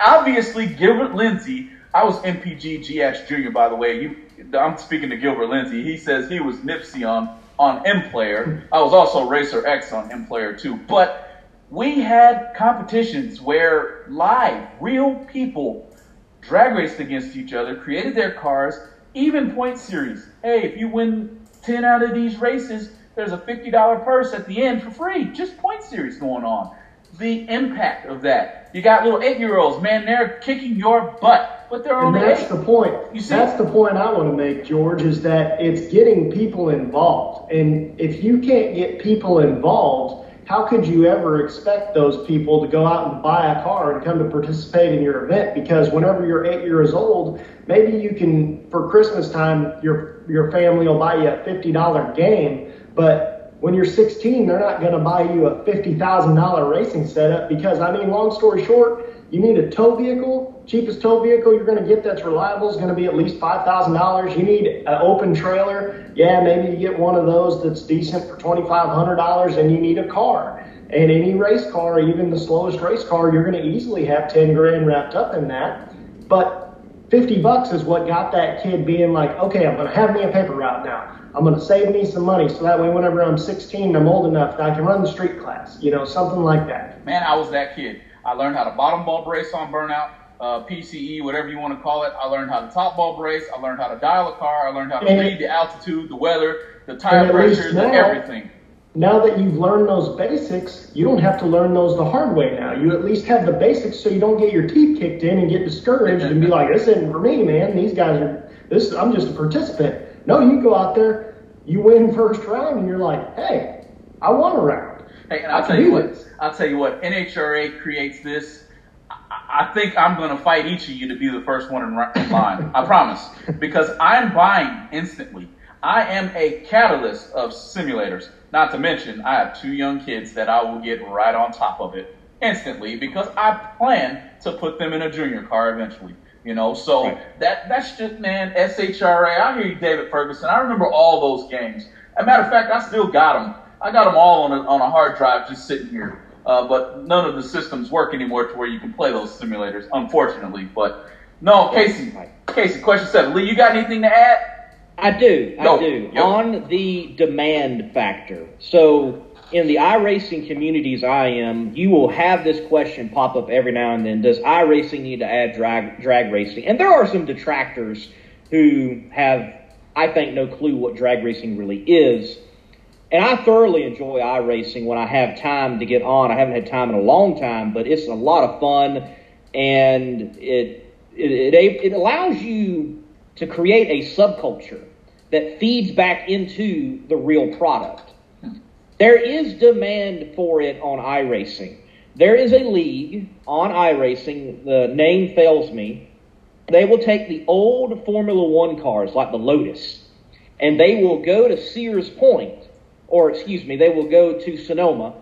Obviously, Gilbert Lindsay. I was MPG GX Junior, by the way. You, I'm speaking to Gilbert Lindsay. He says he was Nipsey on on Mplayer. I was also Racer X on Mplayer too. But we had competitions where live, real people drag raced against each other, created their cars, even point series. Hey, if you win 10 out of these races, there's a $50 purse at the end for free. Just point series going on. The impact of that. You got little eight year olds, man, they're kicking your butt, but they're only and that's eight. the point. You see? That's the point I want to make, George, is that it's getting people involved. And if you can't get people involved, how could you ever expect those people to go out and buy a car and come to participate in your event? Because whenever you're eight years old, maybe you can, for Christmas time, your your family will buy you a fifty dollar game, but when you're 16, they're not going to buy you a fifty thousand dollar racing setup because I mean, long story short, you need a tow vehicle. Cheapest tow vehicle you're going to get that's reliable is going to be at least five thousand dollars. You need an open trailer. Yeah, maybe you get one of those that's decent for twenty five hundred dollars, and you need a car. And any race car, even the slowest race car, you're going to easily have ten grand wrapped up in that. But 50 bucks is what got that kid being like, okay, I'm going to have me a paper route now. I'm going to save me some money so that way whenever I'm 16 and I'm old enough, I can run the street class, you know, something like that. Man, I was that kid. I learned how to bottom bulb race on burnout, uh, PCE, whatever you want to call it. I learned how to top bulb race. I learned how to dial a car. I learned how to And- read the altitude, the weather, the tire pressure, the everything. Now that you've learned those basics, you don't have to learn those the hard way now. You at least have the basics so you don't get your teeth kicked in and get discouraged and be like, this isn't for me, man. These guys are, this, I'm just a participant. No, you go out there, you win first round and you're like, hey, I won a round. Hey, and I'll tell you what. this. I'll tell you what. NHRA creates this. I, I think I'm going to fight each of you to be the first one in line. I promise, <laughs> because I'm buying instantly. I am a catalyst of simulators. Not to mention, I have two young kids that I will get right on top of it instantly because I plan to put them in a junior car eventually. You know, so Right. that that's just man SHRA. I hear you, David Ferguson. I remember all those games. As a matter of fact, I still got them. I got them all on a, on a hard drive just sitting here. Uh, but none of the systems work anymore to where you can play those simulators, unfortunately. But no, Casey, Casey, question seven. Lee, you got anything to add? I do. I Yo, do. yo. On the demand factor. So, in the iRacing communities I am, you will have this question pop up every now and then. Does iRacing need to add drag, drag racing? And there are some detractors who have, I think, no clue what drag racing really is. And I thoroughly enjoy iRacing when I have time to get on. I haven't had time in a long time, but it's a lot of fun, and it it, it, it allows you to create a subculture that feeds back into the real product. There is demand for it on iRacing. There is a league on iRacing, the name fails me. They will take the old Formula One cars, like the Lotus, and they will go to Sears Point, or excuse me, they will go to Sonoma,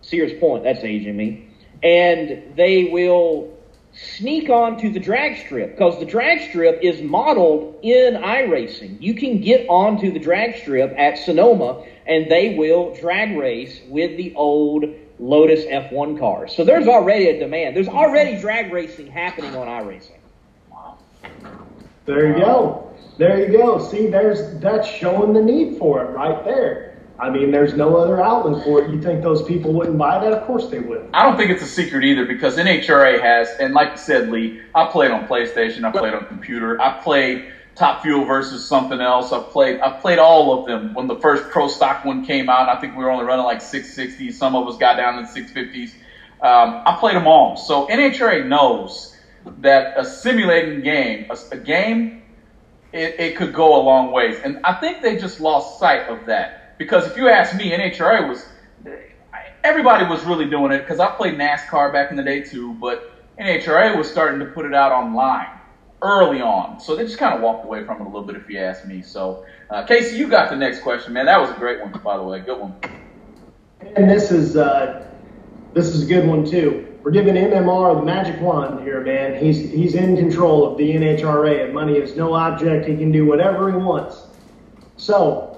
Sears Point, that's aging me, and they will sneak onto the drag strip because the drag strip is modeled in iRacing. You can get onto the drag strip at Sonoma and they will drag race with the old Lotus F1 cars. So there's already a demand. There's already drag racing happening on iRacing. There you go. There you go. See, there's that's showing the need for it right there. I mean, there's no other outlet for it. You think those people wouldn't buy that? Of course they would. I don't think it's a secret either because NHRA has, and like you said, Lee, I played on PlayStation, I played on computer, I played Top Fuel versus something else. I played, I played all of them when the first Pro Stock one came out. I think we were only running like 660s. Some of us got down to 650s. Um, I played them all. So NHRA knows that a simulating game, a, a game, it, it could go a long ways. And I think they just lost sight of that. Because if you ask me, NHRA was, everybody was really doing it because I played NASCAR back in the day too, but NHRA was starting to put it out online early on. So they just kind of walked away from it a little bit if you ask me. So, uh, Casey, you got the next question, man. That was a great one, by the way. Good one. And this is uh, this is a good one too. We're giving MMR the magic wand here, man. He's he's in control of the NHRA, and money is no object. He can do whatever he wants. So,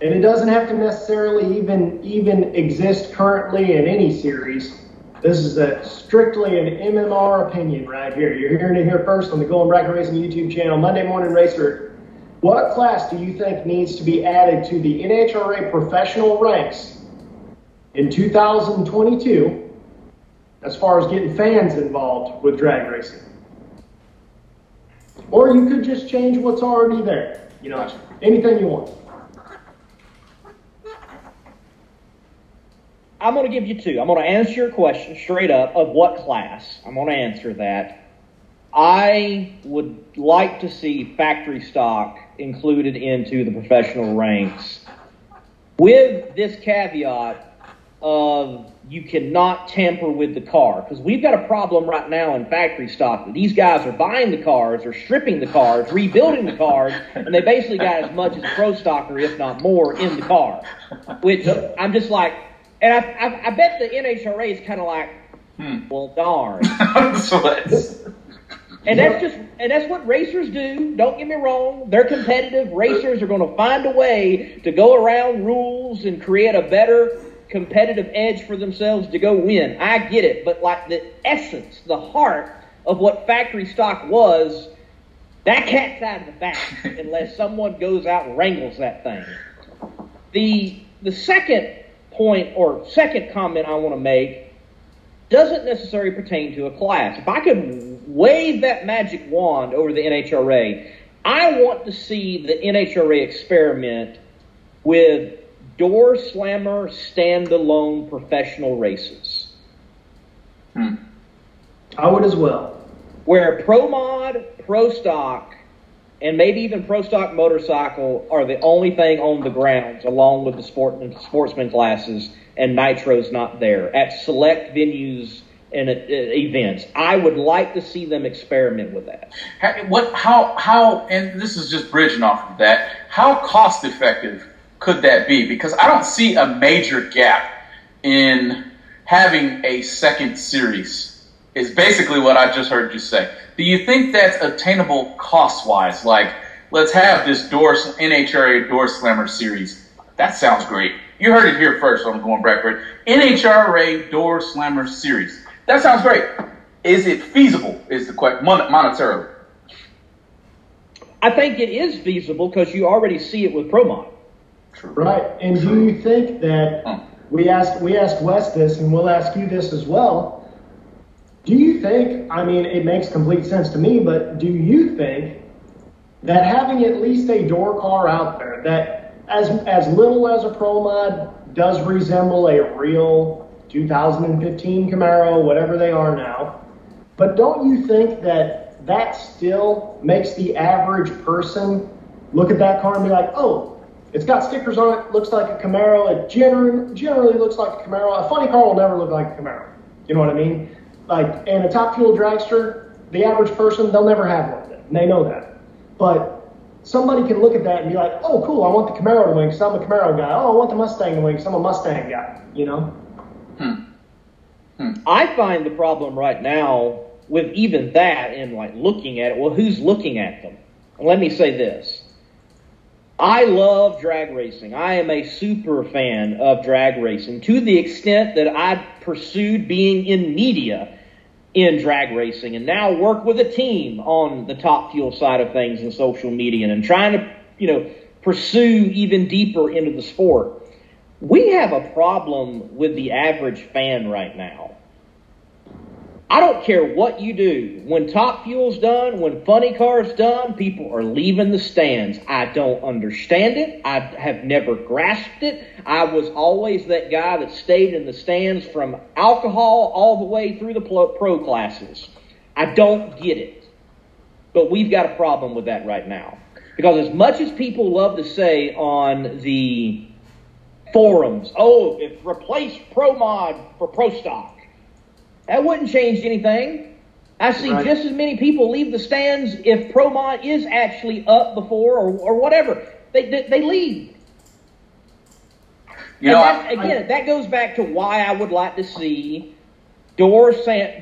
and it doesn't have to necessarily even even exist currently in any series. This is a strictly an MMR opinion right here. You're hearing it here first on the Going Bracket Racing YouTube channel, Monday Morning Racer. What class do you think needs to be added to the NHRA professional ranks in 2022 as far as getting fans involved with drag racing? Or you could just change what's already there. You know, anything you want. I'm going to give you two. I'm going to answer your question straight up of what class. I'm going to answer that. I would like to see factory stock included into the professional ranks with this caveat of you cannot tamper with the car because we've got a problem right now in factory stock these guys are buying the cars or stripping the cars rebuilding the cars and they basically got as much as a pro stocker if not more in the car which i'm just like and i, I, I bet the nhra is kind of like hmm. well darn <laughs> and that's just and that's what racers do. Don't get me wrong; they're competitive. Racers are going to find a way to go around rules and create a better competitive edge for themselves to go win. I get it, but like the essence, the heart of what factory stock was, that cat's out of the bag <laughs> unless someone goes out and wrangles that thing. The the second point or second comment I want to make doesn't necessarily pertain to a class. If I could wave that magic wand over the NHRA, I want to see the NHRA experiment with door slammer standalone professional races. Hmm. I would as well. Where pro mod, pro stock, and maybe even pro stock motorcycle are the only thing on the grounds, along with the sport sportsman classes and Nitro's not there at select venues and at, events. I would like to see them experiment with that. What? How? How? And this is just bridging off of that. How cost effective could that be? Because I don't see a major gap in having a second series. Is basically what I just heard you say. Do you think that's attainable cost wise? Like, let's have this door NHRA door slammer series. That sounds great. You heard it here first on Going Backward. NHRA Door Slammer Series. That sounds great. Is it feasible? Is the question monetarily? I think it is feasible because you already see it with ProMod. True. Right. And do you think that huh. we asked we asked Wes this, and we'll ask you this as well? Do you think? I mean, it makes complete sense to me, but do you think that having at least a door car out there that as as little as a Pro Mod does resemble a real 2015 Camaro, whatever they are now. But don't you think that that still makes the average person look at that car and be like, oh, it's got stickers on it, looks like a Camaro. It generally generally looks like a Camaro. A funny car will never look like a Camaro. You know what I mean? Like, and a top fuel dragster, the average person, they'll never have one. And they know that. But somebody can look at that and be like, oh, cool, I want the Camaro to win because I'm a Camaro guy. Oh, I want the Mustang to win because I'm a Mustang guy, you know? Hmm. Hmm. I find the problem right now with even that and like looking at it, well, who's looking at them? Let me say this. I love drag racing. I am a super fan of drag racing to the extent that I pursued being in media in drag racing and now work with a team on the top fuel side of things in social media and trying to, you know, pursue even deeper into the sport. We have a problem with the average fan right now. I don't care what you do. When Top Fuel's done, when Funny Car's done, people are leaving the stands. I don't understand it. I have never grasped it. I was always that guy that stayed in the stands from alcohol all the way through the pro classes. I don't get it. But we've got a problem with that right now. Because as much as people love to say on the forums, oh, if replace Pro Mod for Pro Stock, that wouldn't change anything. I see right. just as many people leave the stands if Pro Mod is actually up before or, or whatever. They, they, they leave. You know, I, again, I, that goes back to why I would like to see door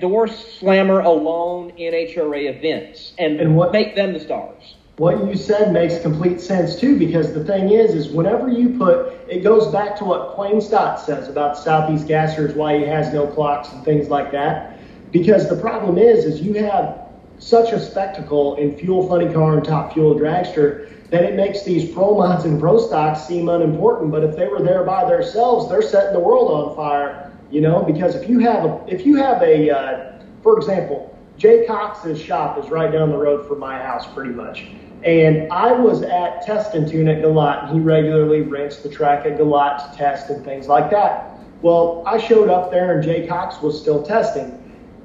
door slammer alone NHRA events and, and what, make them the stars. What you said makes complete sense too, because the thing is, is whenever you put, it goes back to what Quain Stott says about Southeast Gassers, why he has no clocks and things like that. Because the problem is, is you have such a spectacle in fuel funny car and top fuel dragster that it makes these pro mods and pro stocks seem unimportant. But if they were there by themselves, they're setting the world on fire. You know, because if you have a, if you have a, uh, for example, Jay Cox's shop is right down the road from my house, pretty much. And I was at Test and Tune at Galot, and he regularly rents the track at Galot to test and things like that. Well, I showed up there, and Jay Cox was still testing.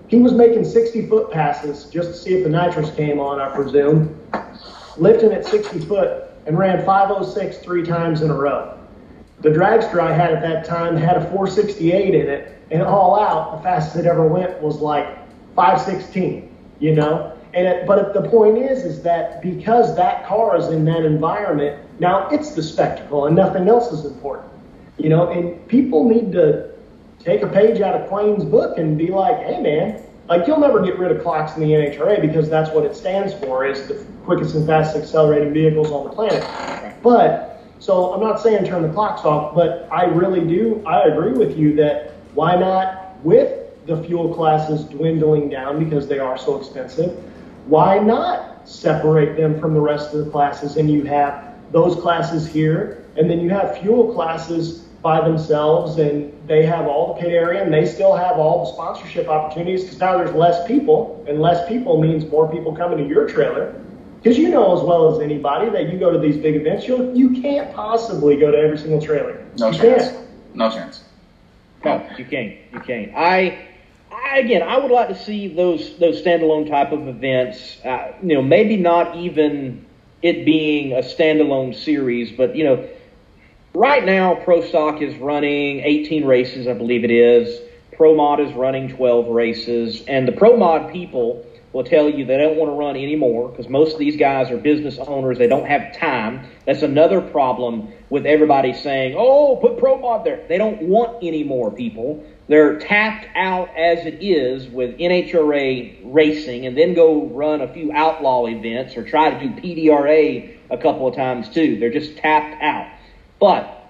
He was making 60 foot passes just to see if the nitrous came on, I presume, lifting at 60 foot, and ran 506 three times in a row. The dragster I had at that time had a 468 in it, and all out, the fastest it ever went was like 516, you know? And but the point is, is that because that car is in that environment, now it's the spectacle and nothing else is important, you know. And people need to take a page out of Quain's book and be like, hey man, like you'll never get rid of clocks in the NHRA because that's what it stands for is the quickest and fastest accelerating vehicles on the planet. But so I'm not saying turn the clocks off, but I really do. I agree with you that why not with the fuel classes dwindling down because they are so expensive why not separate them from the rest of the classes? And you have those classes here and then you have fuel classes by themselves and they have all the pit area and they still have all the sponsorship opportunities because now there's less people and less people means more people coming to your trailer. Because you know as well as anybody that you go to these big events you you can't possibly go to every single trailer. No you chance. can't. no chance. No you can't. You can't. I again, I would like to see those those standalone type of events. Uh, you know, maybe not even it being a standalone series, but you know, right now Pro Stock is running 18 races, I believe it is. Pro Mod is running 12 races, and the Pro Mod people will tell you they don't want to run anymore because most of these guys are business owners. They don't have time. That's another problem with everybody saying, "Oh, put Pro Mod there." They don't want any more people. They're tapped out as it is with NHRA racing and then go run a few outlaw events or try to do PDRA a couple of times too. They're just tapped out. But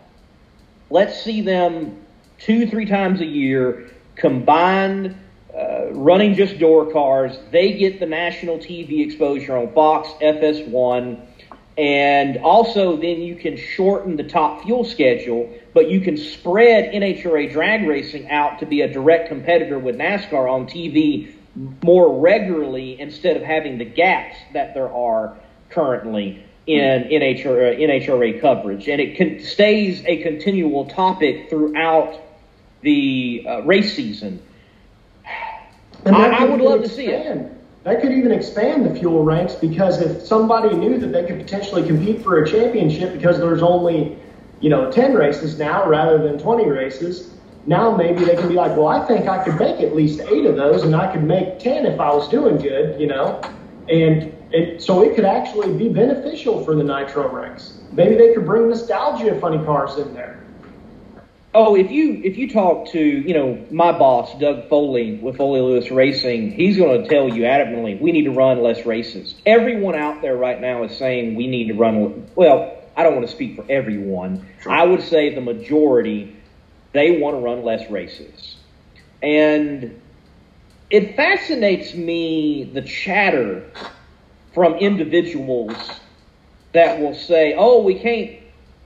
let's see them two, three times a year combined uh, running just door cars. They get the national TV exposure on Fox, FS1, and also then you can shorten the top fuel schedule but you can spread NHRA drag racing out to be a direct competitor with NASCAR on TV more regularly instead of having the gaps that there are currently in NHRA, NHRA coverage. And it can, stays a continual topic throughout the uh, race season. I, I, would love expand. to see it. That could even expand the fuel ranks because if somebody knew that they could potentially compete for a championship because there's only you know, 10 races now rather than 20 races. Now maybe they can be like, well, I think I could make at least eight of those and I could make 10 if I was doing good, you know? And it, so it could actually be beneficial for the nitro ranks. Maybe they could bring nostalgia funny cars in there. Oh, if you if you talk to you know my boss Doug Foley with Foley Lewis Racing, he's going to tell you adamantly we need to run less races. Everyone out there right now is saying we need to run. Well, I don't want to speak for everyone. Sure. I would say the majority, they want to run less races. And it fascinates me the chatter from individuals that will say, oh, we can't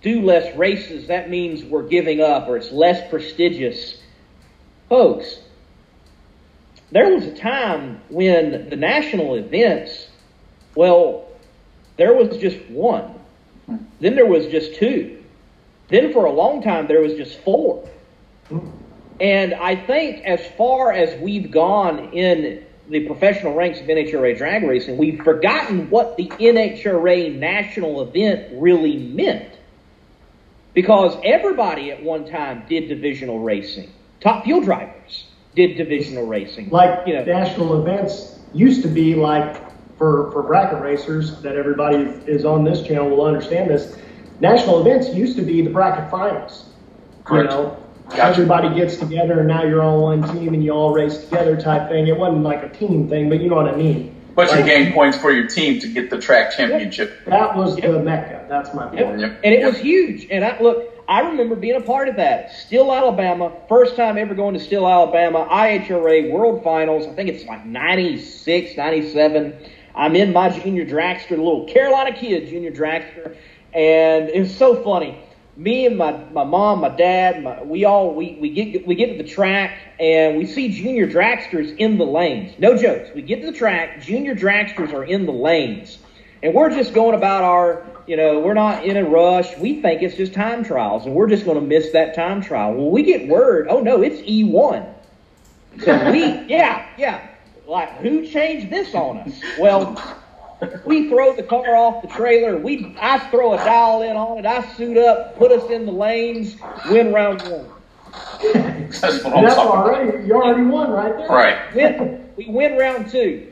do less races. That means we're giving up or it's less prestigious. Folks, there was a time when the national events, well, there was just one. Then there was just two. Then for a long time there was just four. And I think as far as we've gone in the professional ranks of NHRA drag racing, we've forgotten what the NHRA national event really meant. Because everybody at one time did divisional racing. Top fuel drivers did divisional racing. Like you know, national events used to be like for, for bracket racers that everybody is on this channel will understand this. National events used to be the bracket finals. Correct. You know, Gotcha. everybody gets together and now you're all one team and you all race together type thing. It wasn't like a team thing, but you know what I mean. But you gain points for your team to get the track championship. That was the mecca. That's my point. Yep. And it Yep. was huge. And I look, I remember being a part of that. Steele, Alabama, first time ever going to Steele, Alabama, IHRA World Finals. I think it's like 96, 97. I'm in my junior dragster, a little Carolina kid junior dragster, and it was so funny. Me and my, my mom, my dad, my, we all we, we get we get to the track and we see junior dragsters in the lanes. No jokes. We get to the track, junior dragsters are in the lanes. And we're just going about our, you know, we're not in a rush. We think it's just time trials, and we're just going to miss that time trial. Well, we get word, oh no, it's E1. So we, <laughs> yeah, yeah. Like, who changed this on us? Well, we throw the car off the trailer. We, I throw a dial in on it. I suit up, put us in the lanes, win round one. That's what I'm that's talking about. already you already won right there. Right. Win, we win round two.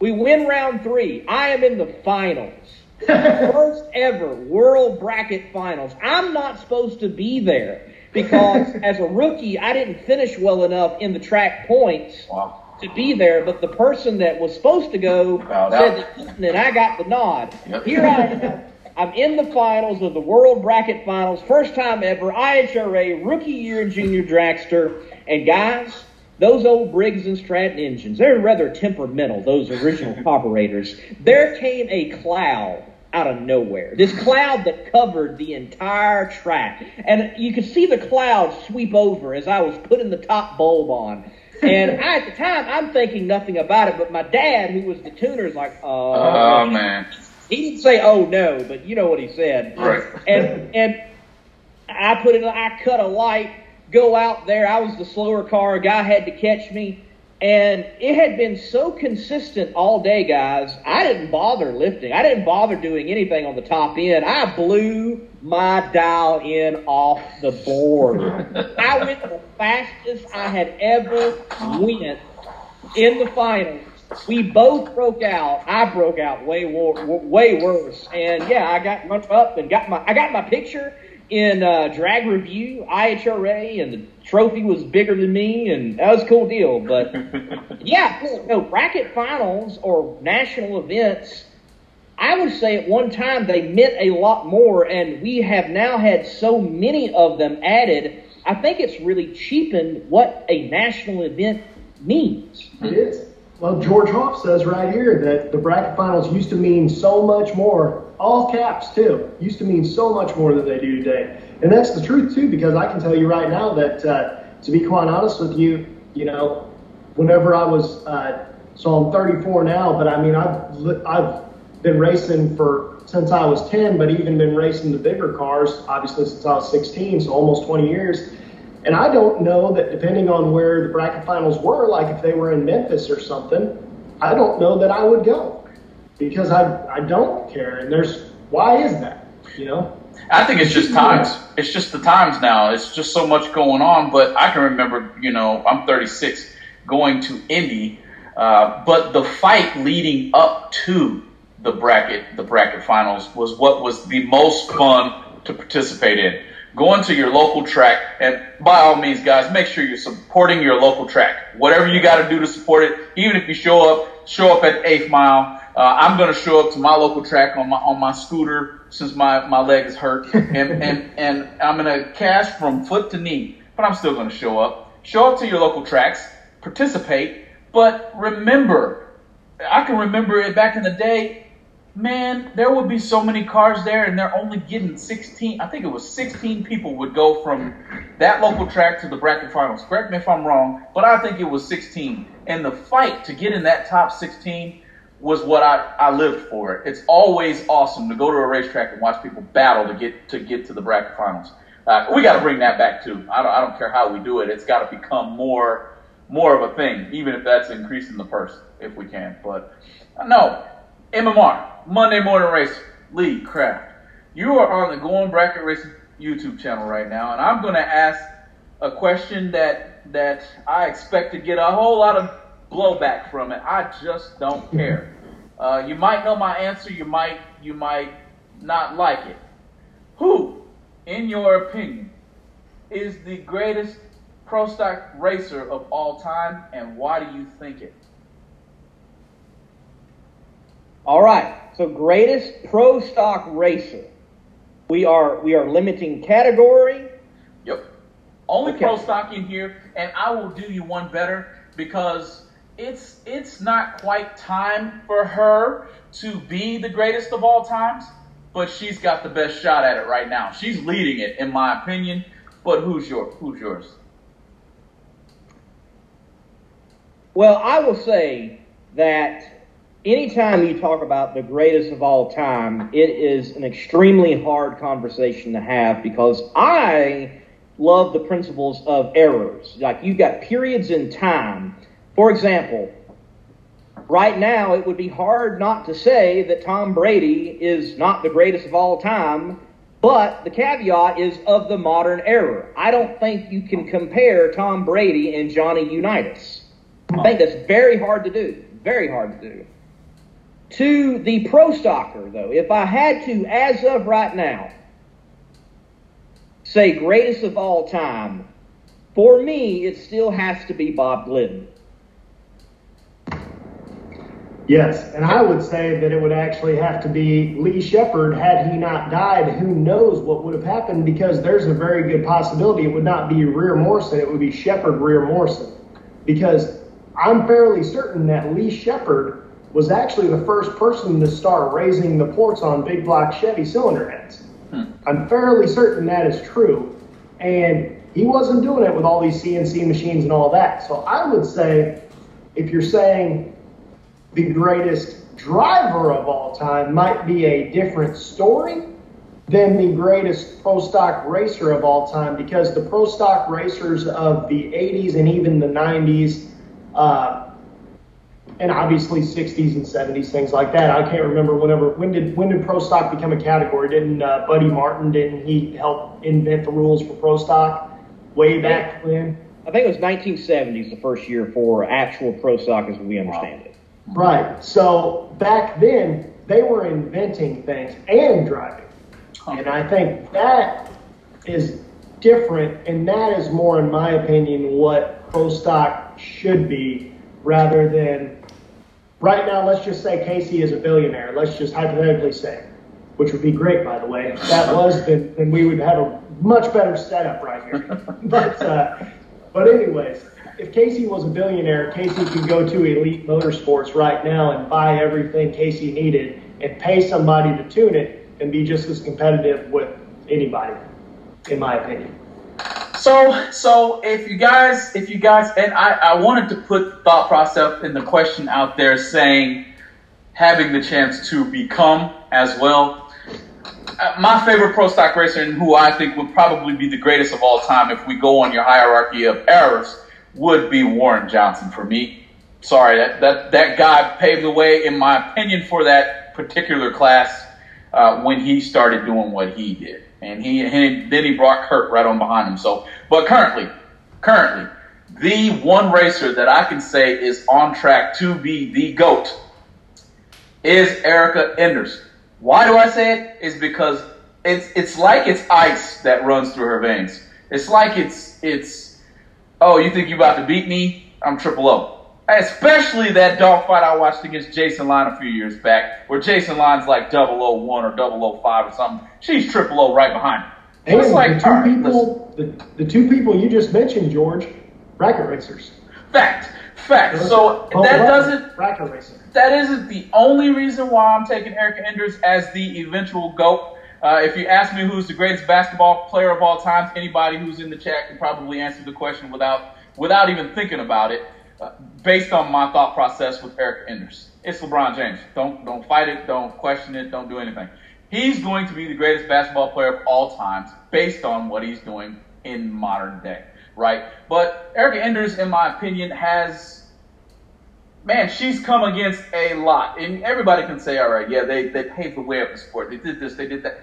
We win round three. I am in the finals. <laughs> First ever world bracket finals. I'm not supposed to be there because <laughs> as a rookie, I didn't finish well enough in the track points Wow. To be there, but the person that was supposed to go said that, and I got the nod. Yep. Here I am. I'm in the finals of the World Bracket Finals, first time ever, IHRA, rookie year junior dragster. And guys, those old Briggs and Stratton engines, they're rather temperamental, those original <laughs> carburetors. There came a cloud out of nowhere. This cloud that covered the entire track. And you could see the cloud sweep over as I was putting the top bulb on. And I, at the time, I'm thinking nothing about it, but my dad, who was the tuner, is like, oh, Oh man. he didn't say oh no, but you know what he said. Right. And and I put it I cut a light, go out there. I was the slower car, a guy had to catch me. And it had been so consistent all day, guys. I didn't bother lifting. I didn't bother doing anything on the top end. I blew my dial in off the board. I went the fastest I had ever went in the finals. We both broke out. I broke out way way worse. And yeah, I got run up and got my I got my picture in uh, drag review IHRA, and the trophy was bigger than me, and that was a cool deal. But <laughs> yeah, cool. no bracket finals or national events. I would say at one time they meant a lot more, and we have now had so many of them added. I think it's really cheapened what a national event means. It is. Well, George Hoff says right here that the bracket finals used to mean so much more, all caps too, used to mean so much more than they do today. And that's the truth too, because I can tell you right now that, uh, to be quite honest with you, you know, whenever I was, uh, so I'm 34 now, but I mean, I've, I've been racing for, since I was 10, but even been racing the bigger cars, obviously since I was 16, so almost 20 years. And I don't know that depending on where the bracket finals were, like if they were in Memphis or something, I don't know that I would go because I, I don't care. And there's, why is that? You know? I think it's just times. It's just the times now. It's just so much going on. But I can remember, you know, I'm 36, going to Indy, uh, but the fight leading up to the bracket, the bracket finals, was what was the most fun to participate in. Going to your local track, and by all means, guys, make sure you're supporting your local track. Whatever you got to do to support it, even if you show up, show up at eighth mile. Uh, I'm going to show up to my local track on my on my scooter since my, my leg is hurt, <laughs> and and and I'm going to cash from foot to knee, but I'm still going to show up. Show up to your local tracks, participate, but remember, I can remember it back in the day. Man, there would be so many cars there, and they're only getting 16. I think it was 16 people would go from that local track to the bracket finals. Correct me if I'm wrong, but I think it was 16. And the fight to get in that top 16 was what I, I lived for. It's always awesome to go to a racetrack and watch people battle to get to get to the bracket finals. Uh, we got to bring that back too. I don't, I don't care how we do it. It's got to become more more of a thing, even if that's increasing the purse if we can. But uh, no, MMR Monday Morning Race Lee Craft. You are on the Going Bracket Racing YouTube channel right now, and I'm going to ask a question that that I expect to get a whole lot of blowback from it. I just don't <laughs> care. Uh, you might know my answer. You might you might not like it. Who, in your opinion, is the greatest pro stock racer of all time, and why do you think it? All right. So greatest pro stock racer. We are we are limiting category. Yep. Only Okay. pro stock in here, and I will do you one better because it's it's not quite time for her to be the greatest of all times, but she's got the best shot at it right now. She's leading it, in my opinion. But who's your who's yours? Well, I will say that anytime you talk about the greatest of all time, it is an extremely hard conversation to have because I love the principles of errors. Like you've got periods in time. For example, right now it would be hard not to say that Tom Brady is not the greatest of all time, but the caveat is of the modern era. I don't think you can compare Tom Brady and Johnny Unitas. I think that's very hard to do. Very hard to do. To the pro stocker, though, if I had to, as of right now, say greatest of all time, for me, it still has to be Bob Glidden. Yes, and I would say that it would actually have to be Lee Shepard had he not died. Who knows what would have happened? Because there's a very good possibility it would not be Reher-Morrison, it would be Shepard Reher-Morrison. Because I'm fairly certain that Lee Shepard was actually the first person to start raising the ports on big block Chevy cylinder heads. I'm fairly certain that is true. And he wasn't doing it with all these CNC machines and all that. So I would say if you're saying the greatest driver of all time might be a different story than the greatest pro stock racer of all time because the pro stock racers of the 80s and even the 90s uh, and obviously 60s and 70s things like that i can't remember whenever when did when did pro stock become a category didn't uh, buddy martin didn't he help invent the rules for pro stock way back when I think it was 1970s, the first year for actual pro stock as we understand it. Right. So back then, they were inventing things and driving. And I think that is different, and that is more, in my opinion, what pro stock should be rather than right now. Let's just say Casey is a billionaire. Let's just hypothetically say, which would be great, by the way. If that was, then, then we would have a much better setup right here. <laughs> but, uh, but anyways, if Casey was a billionaire, Casey could go to Elite Motorsports right now and buy everything Casey needed and pay somebody to tune it and be just as competitive with anybody, in my opinion. So, so if you guys, if you guys, and I, I wanted to put thought process in the question out there saying having the chance to become as well. Uh, My favorite pro stock racer and who I think would probably be the greatest of all time if we go on your hierarchy of errors would be Warren Johnson for me. Sorry, that, that, that guy paved the way, in my opinion, for that particular class uh, when he started doing what he did. And he and then he brought Kurt right on behind him. So, but currently, currently, the one racer that I can say is on track to be the GOAT is Erica Enders. Why do I say it? Is because it's it's like it's ice that runs through her veins. It's like it's it's oh, you think you about to beat me? I'm triple O. Especially that dogfight I watched against Jason Line a few years back, where Jason Line's like 001 or 005 or something. She's triple O right behind him. And It's like, the two right, people, the, the two people you just mentioned, George, bracket racers. Fact, fact. So Oh, that right, doesn't bracket racer. that isn't the only reason why I'm taking Erica Enders as the eventual GOAT. Uh, if you ask me who's the greatest basketball player of all time, anybody who's in the chat can probably answer the question without without even thinking about it, based on my thought process with Erica Enders. It's LeBron James. Don't don't fight it. Don't question it. Don't do anything. He's going to be the greatest basketball player of all times based on what he's doing in modern day, right? But Erica Enders, in my opinion, has man, she's come against a lot. And everybody can say, all right, yeah, they, they paved the way of the sport. They did this, they did that.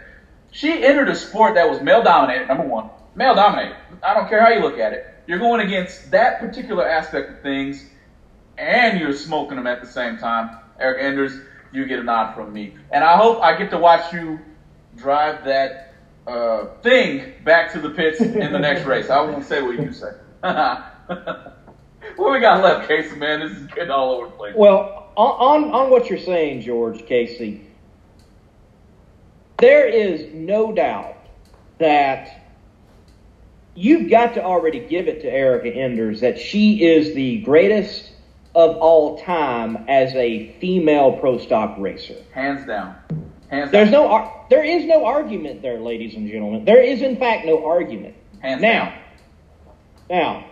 She entered a sport that was male dominated, number one. Male dominated. I don't care how you look at it. You're going against that particular aspect of things, and you're smoking them at the same time. Erica Enders, you get a nod from me. And I hope I get to watch you drive that uh, thing back to the pits in the next race. I won't say what you say. <laughs> what we got left, Casey? Man, this is getting all over the place. Well, on on what you're saying, George Casey, there is no doubt that you've got to already give it to Erica Enders that she is the greatest of all time as a female pro stock racer. Hands down. Hands down. There's down. no ar- there is no argument there, ladies and gentlemen. There is in fact no argument. Hands now, down. now,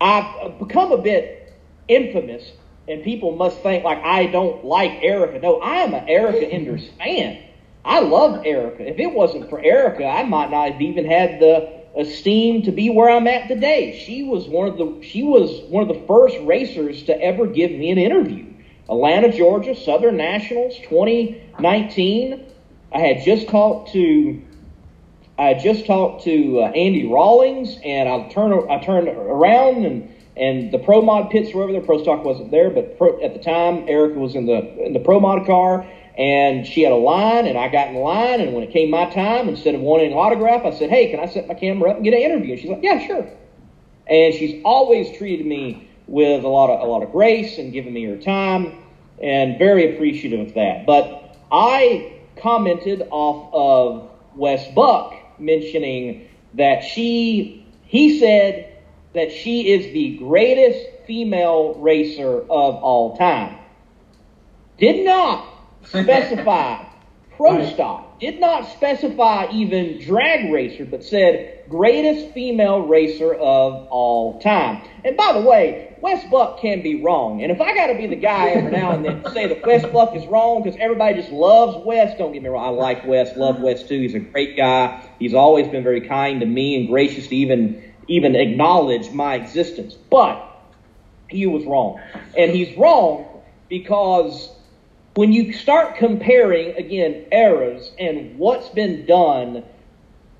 I've become a bit infamous, and people must think like I don't like Erica. No, I am an Erica Enders fan. I love Erica. If it wasn't for Erica, I might not have even had the esteem to be where I'm at today. She was one of the she was one of the first racers to ever give me an interview. Atlanta, Georgia, Southern Nationals 2019. I had just talked to I just talked to uh, Andy Rawlings, and I turned I turned around and and the Pro Mod pits were over there. Pro Stock wasn't there, but pro, at the time Erica was in the in the Pro Mod car, and she had a line, and I got in line. And when it came my time, instead of wanting an autograph, I said, "Hey, can I set my camera up and get an interview?" And she's like, "Yeah, sure." And she's always treated me with a lot of a lot of grace and given me her time, and very appreciative of that. But I commented off of Wes Buck mentioning that she he said that she is the greatest female racer of all time. Did not specify pro stock. Did not specify even drag racer, but said greatest female racer of all time. And by the way, Wes Buck can be wrong. And if I got to be the guy every now and then to say that Wes Buck is wrong because everybody just loves Wes, don't get me wrong. I like Wes, love Wes too. He's a great guy. He's always been very kind to me and gracious to even even acknowledge my existence. But he was wrong. And he's wrong because when you start comparing, again, eras and what's been done,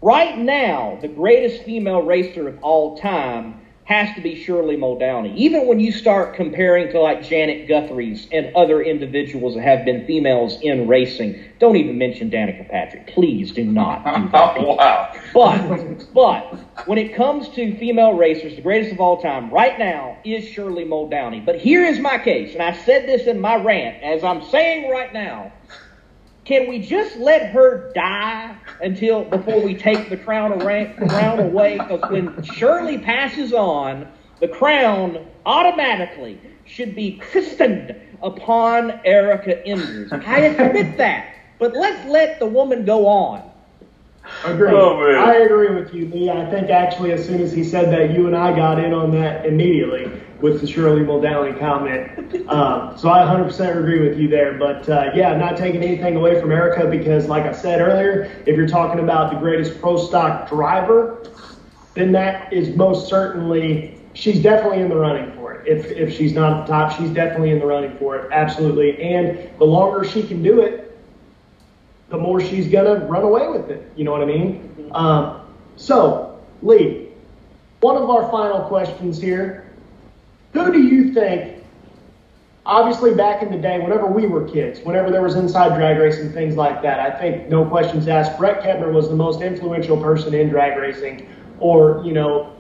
right now, the greatest female racer of all time has to be Shirley Muldowney. Even when you start comparing to like Janet Guthrie's and other individuals that have been females in racing, don't even mention Danica Patrick. Please do not do that. <laughs> Wow. But, but when it comes to female racers, the greatest of all time right now is Shirley Muldowney. But here is my case, and I said this in my rant, as I'm saying right now. Can we just let her die until before we take the crown, away, crown away? Because when Shirley passes on, the crown automatically should be christened upon Erica Enders. I admit that, but let's let the woman go on. Agreed. Oh. I agree with you, Lee. I think actually, as soon as he said that, you and I got in on that immediately with the Shirley Muldowney comment. <laughs> Um, so I 100% agree with you there. But uh, yeah, not taking anything away from Erica because, like I said earlier, if you're talking about the greatest pro stock driver, then that is most certainly she's definitely in the running for it. If if she's not at the top, she's definitely in the running for it. Absolutely. And the longer she can do it, the more she's gonna run away with it. You know what I mean? Um, so, Lee, one of our final questions here. Who do you think? Obviously, back in the day, whenever we were kids, whenever there was inside drag racing, things like that, I think no questions asked. Brett Kepner was the most influential person in drag racing, or you know,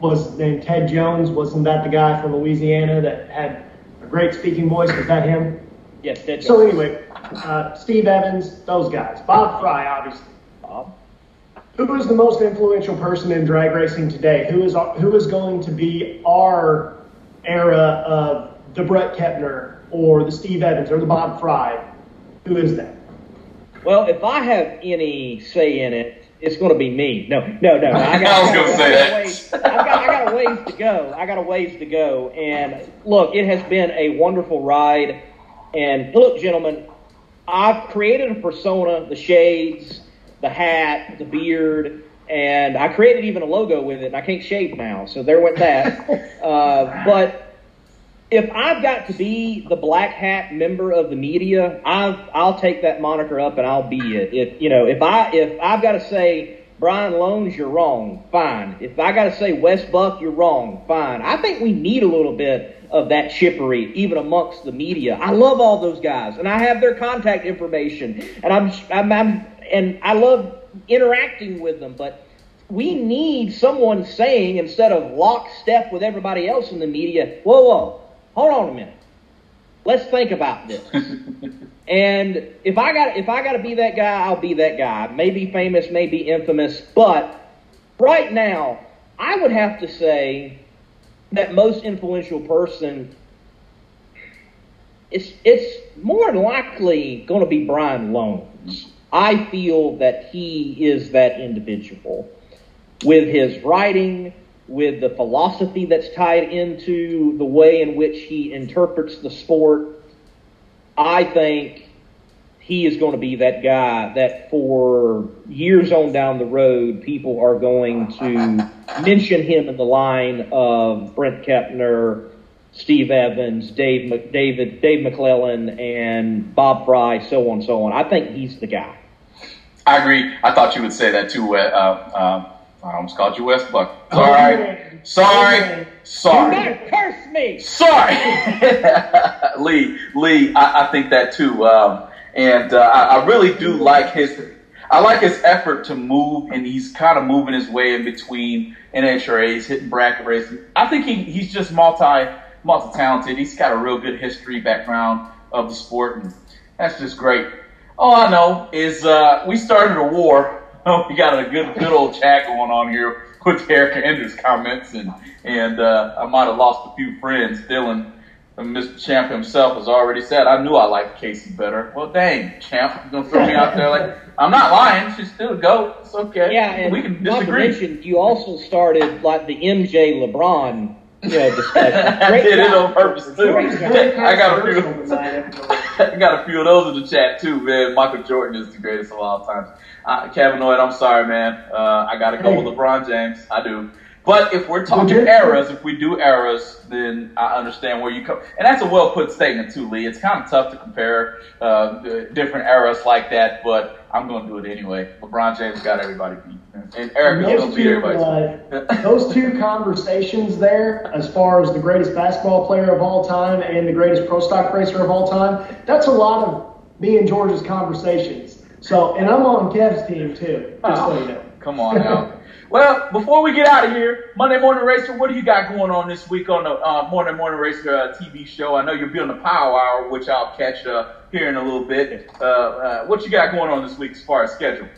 was named Ted Jones. Wasn't that the guy from Louisiana that had a great speaking voice? Was that him? Yes, Ted So anyway, uh, Steve Evans, those guys. Bob Frey, obviously. Bob. Who is the most influential person in drag racing today? Who is who is going to be our era of the Brett Kepner or the Steve Evans or the Bob Frey? Who is that? Well, if I have any say in it, it's going to be me. No, no, no. I, <laughs> got, I was gonna say that. a ways- I've got, I got a ways to go. I got a ways to go. And look, it has been a wonderful ride. And look, gentlemen, I've created a persona, the shades, the hat, the beard, and I created even a logo with it. And I can't shave now, so there went that. <laughs> uh, but if I've got to be the black hat member of the media, I've, I'll take that moniker up and I'll be it. If you know, if I if I've got to say Brian Lohnes, you're wrong. Fine. If I got to say Wes Buck, you're wrong. Fine. I think we need a little bit of that chippery, even amongst the media. I love all those guys, and I have their contact information, and I'm, I'm, I'm and I love interacting with them. But we need someone saying instead of lockstep with everybody else in the media, whoa, whoa, hold on a minute. Let's think about this. <laughs> and if I got if I got to be that guy, I'll be that guy. Maybe famous, maybe infamous, but right now, I would have to say that most influential person it's it's more than likely going to be Brian Lohnes. I feel that he is that individual with his writing, with the philosophy that's tied into the way in which he interprets the sport. I think he is going to be that guy that for years on down the road, people are going to mention him in the line of Brent Kepner, Steve Evans, Dave, David, Dave McClelland, and Bob Frey, so on and so on. I think he's the guy. I agree. I thought you would say that too. Uh, uh, I almost called you Wes Buck. Sorry. Sorry. Sorry. Do not curse me. Sorry. <laughs> Lee, Lee, I, I, think that too. Um, and uh, I, I, really do like his. I like his effort to move, and he's kind of moving his way in between NHRAs, hitting bracket races. I think he, he's just multi multi talented. He's got a real good history background of the sport, and that's just great. All I know is uh, we started a war <laughs> we got a good good old chat going on here with Erica Enders' comments, and and uh, I might have lost a few friends. Dylan, Mr. Champ himself, has already said I knew I liked Casey better. Well, dang, Champ, you gonna throw me out there like <laughs> I'm not lying. She's still a goat. It's okay. Yeah, and we can disagree. Not to mention, you also started like the MJ LeBron discussion. <laughs> I did it on purpose too. <laughs> I got a few. <laughs> I got a few of those in the chat too, man. Michael Jordan is the greatest of all time. Uh, I'm sorry, man. Uh, I got to go with LeBron James. I do. But if we're talking eras, if we do eras, then I understand where you come. And that's a well put statement too, Lee. It's kind of tough to compare uh, different eras like that, but I'm going to do it anyway. LeBron James got everybody beat, and Eric to beat everybody. <laughs> Uh, those two conversations there, as far as the greatest basketball player of all time and the greatest pro stock racer of all time, that's a lot of me and George's conversations. So, and I'm on Kev's team too, just oh, so you know. Come on now. <laughs> Well, before we get out of here, Monday Morning Racer, what do you got going on this week on the uh, Morning Morning Racer uh, TV show? I know you're on the Power Hour, which I'll catch uh, here in a little bit. Uh, uh, what you got going on this week as far as schedule?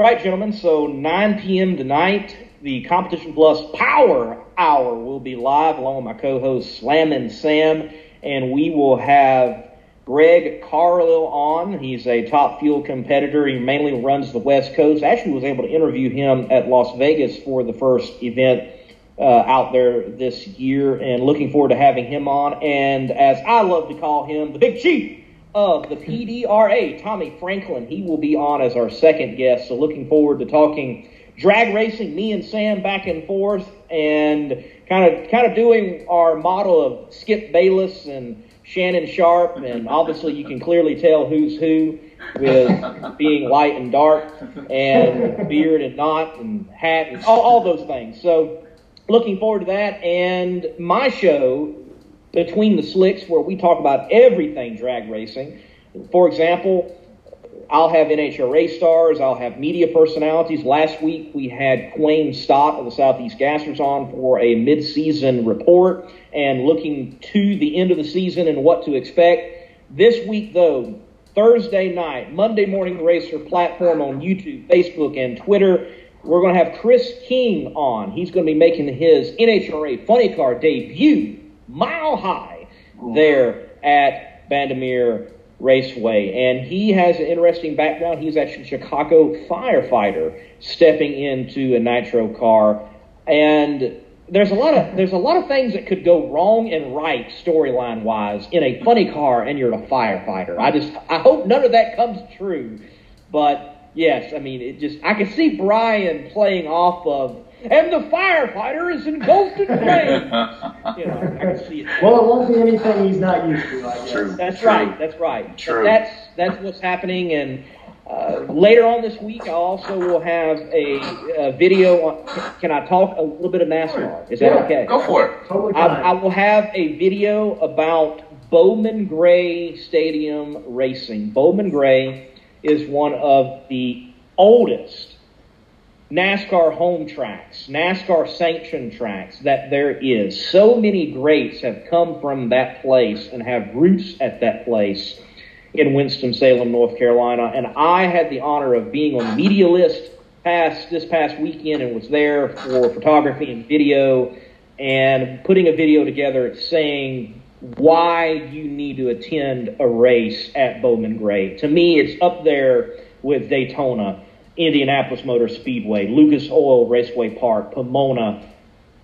All right, gentlemen. So 9 p.m. tonight, the Competition Plus Power Hour will be live along with my co-host Slam and Sam, and we will have Greg Carrillo on. He's a top fuel competitor. He mainly runs the West Coast. Actually, was able to interview him at Las Vegas for the first event uh, out there this year, and looking forward to having him on. And as I love to call him, the Big Chief of the PDRA, Tommy Franklin. He will be on as our second guest. So looking forward to talking drag racing, me and Sam back and forth, and kind of kind of doing our model of Skip Bayless and Shannon Sharpe, and obviously you can clearly tell who's who with being light and dark, and beard and not, and hat, and all, all those things. So, looking forward to that. And my show, Between the Slicks, where we talk about everything drag racing. For example, I'll have NHRA stars. I'll have media personalities. Last week we had Quain Stott of the Southeast Gassers on for a mid-season report and looking to the end of the season and what to expect. This week, though, Thursday night, Monday Morning Racer platform on YouTube, Facebook, and Twitter, we're going to have Chris King on. He's going to be making his NHRA funny car debut, mile high, there at Bandimere Raceway. And he has an interesting background. He's actually a Chicago firefighter stepping into a nitro car. And there's a lot of there's a lot of things that could go wrong and right storyline wise in a funny car and you're a firefighter. I just I hope none of that comes true. But yes, I mean it just I can see Brian playing off of and the firefighter is engulfed in flames. <laughs> you know, I can see it. Well, it won't be anything he's not used to. I guess. True. That's True. right. That's right. True. That's that's what's happening, and uh, later on this week, I also will have a, a video. On, can I talk a little bit of NASCAR? Is that Yeah, okay? Go for it. Totally I, fine. I will have a video about Bowman Gray Stadium racing. Bowman Gray is one of the oldest NASCAR home tracks, NASCAR sanctioned tracks that there is. So many greats have come from that place and have roots at that place in Winston-Salem, North Carolina. And I had the honor of being on the media list past this past weekend and was there for photography and video and putting a video together saying why you need to attend a race at Bowman Gray. To me, it's up there with Daytona, Indianapolis Motor Speedway, Lucas Oil Raceway Park, Pomona,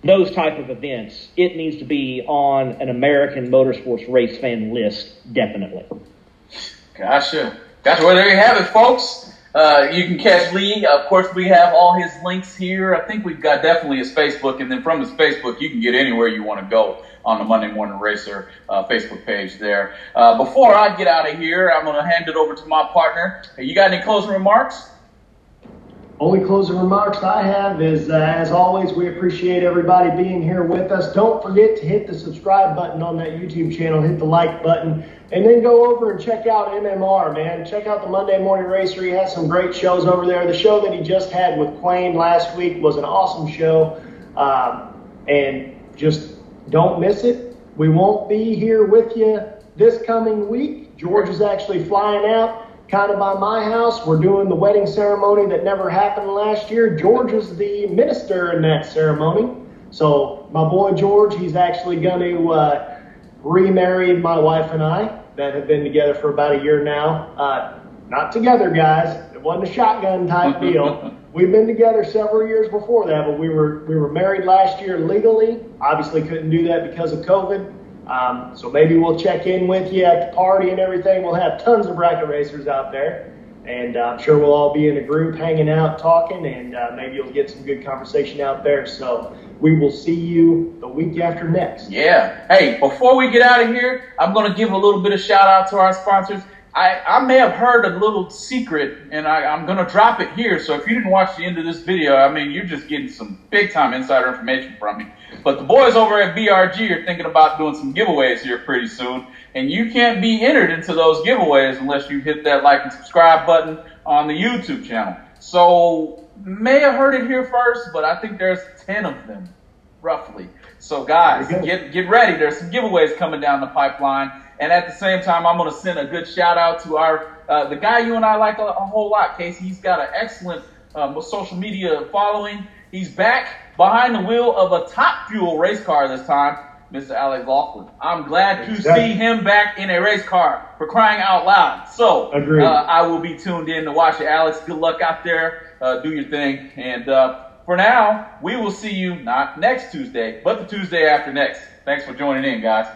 those type of events. It needs to be on an American motorsports race fan list, definitely. Gotcha. Gotcha. Well, there you have it, folks. Uh, you can catch Lee. Of course, we have all his links here. I think we've got definitely his Facebook, and then from his Facebook, you can get anywhere you want to go on the Monday Morning Racer uh, Facebook page there. Uh, before I get out of here, I'm going to hand it over to my partner. You got any closing remarks? Only closing remarks I have is, uh, as always, we appreciate everybody being here with us. Don't forget to hit the subscribe button on that YouTube channel, hit the like button, and then go over and check out MMR, man. Check out the Monday Morning Racer. He has some great shows over there. The show that he just had with Quain last week was an awesome show, um, and just don't miss it. We won't be here with you this coming week. George is actually flying out kind of by my house. We're doing the wedding ceremony that never happened last year. George is the minister in that ceremony. So my boy George, he's actually going to uh, remarry my wife and I that have been together for about a year now. Uh, not together, guys. It wasn't a shotgun type <laughs> deal. We've been together several years before that, but we were we were married last year legally. Obviously, couldn't do that because of COVID. Um, so maybe we'll check in with you at the party and everything. We'll have tons of bracket racers out there, and uh, I'm sure we'll all be in a group hanging out, talking, and uh, maybe you'll get some good conversation out there. So we will see you the week after next. Yeah. Hey, before we get out of here, I'm going to give a little bit of shout out to our sponsors. I, I may have heard a little secret, and I, I'm going to drop it here. So if you didn't watch the end of this video, I mean, you're just getting some big time insider information from me. But the boys over at BRG are thinking about doing some giveaways here pretty soon. And you can't be entered into those giveaways unless you hit that like and subscribe button on the YouTube channel. So may have heard it here first, but I think there's 10 of them, roughly. So guys, get get ready. There's some giveaways coming down the pipeline. And at the same time, I'm going to send a good shout out to our uh, the guy you and I like a, a whole lot, Casey. He's got an excellent um, social media following. He's back behind the wheel of a top fuel race car this time, Mr. Alex Laughlin. I'm glad to Exactly. see him back in a race car for crying out loud. So uh, I will be tuned in to watch it. Alex, good luck out there. Uh, do your thing. And uh, for now, we will see you not next Tuesday, but the Tuesday after next. Thanks for joining in, guys.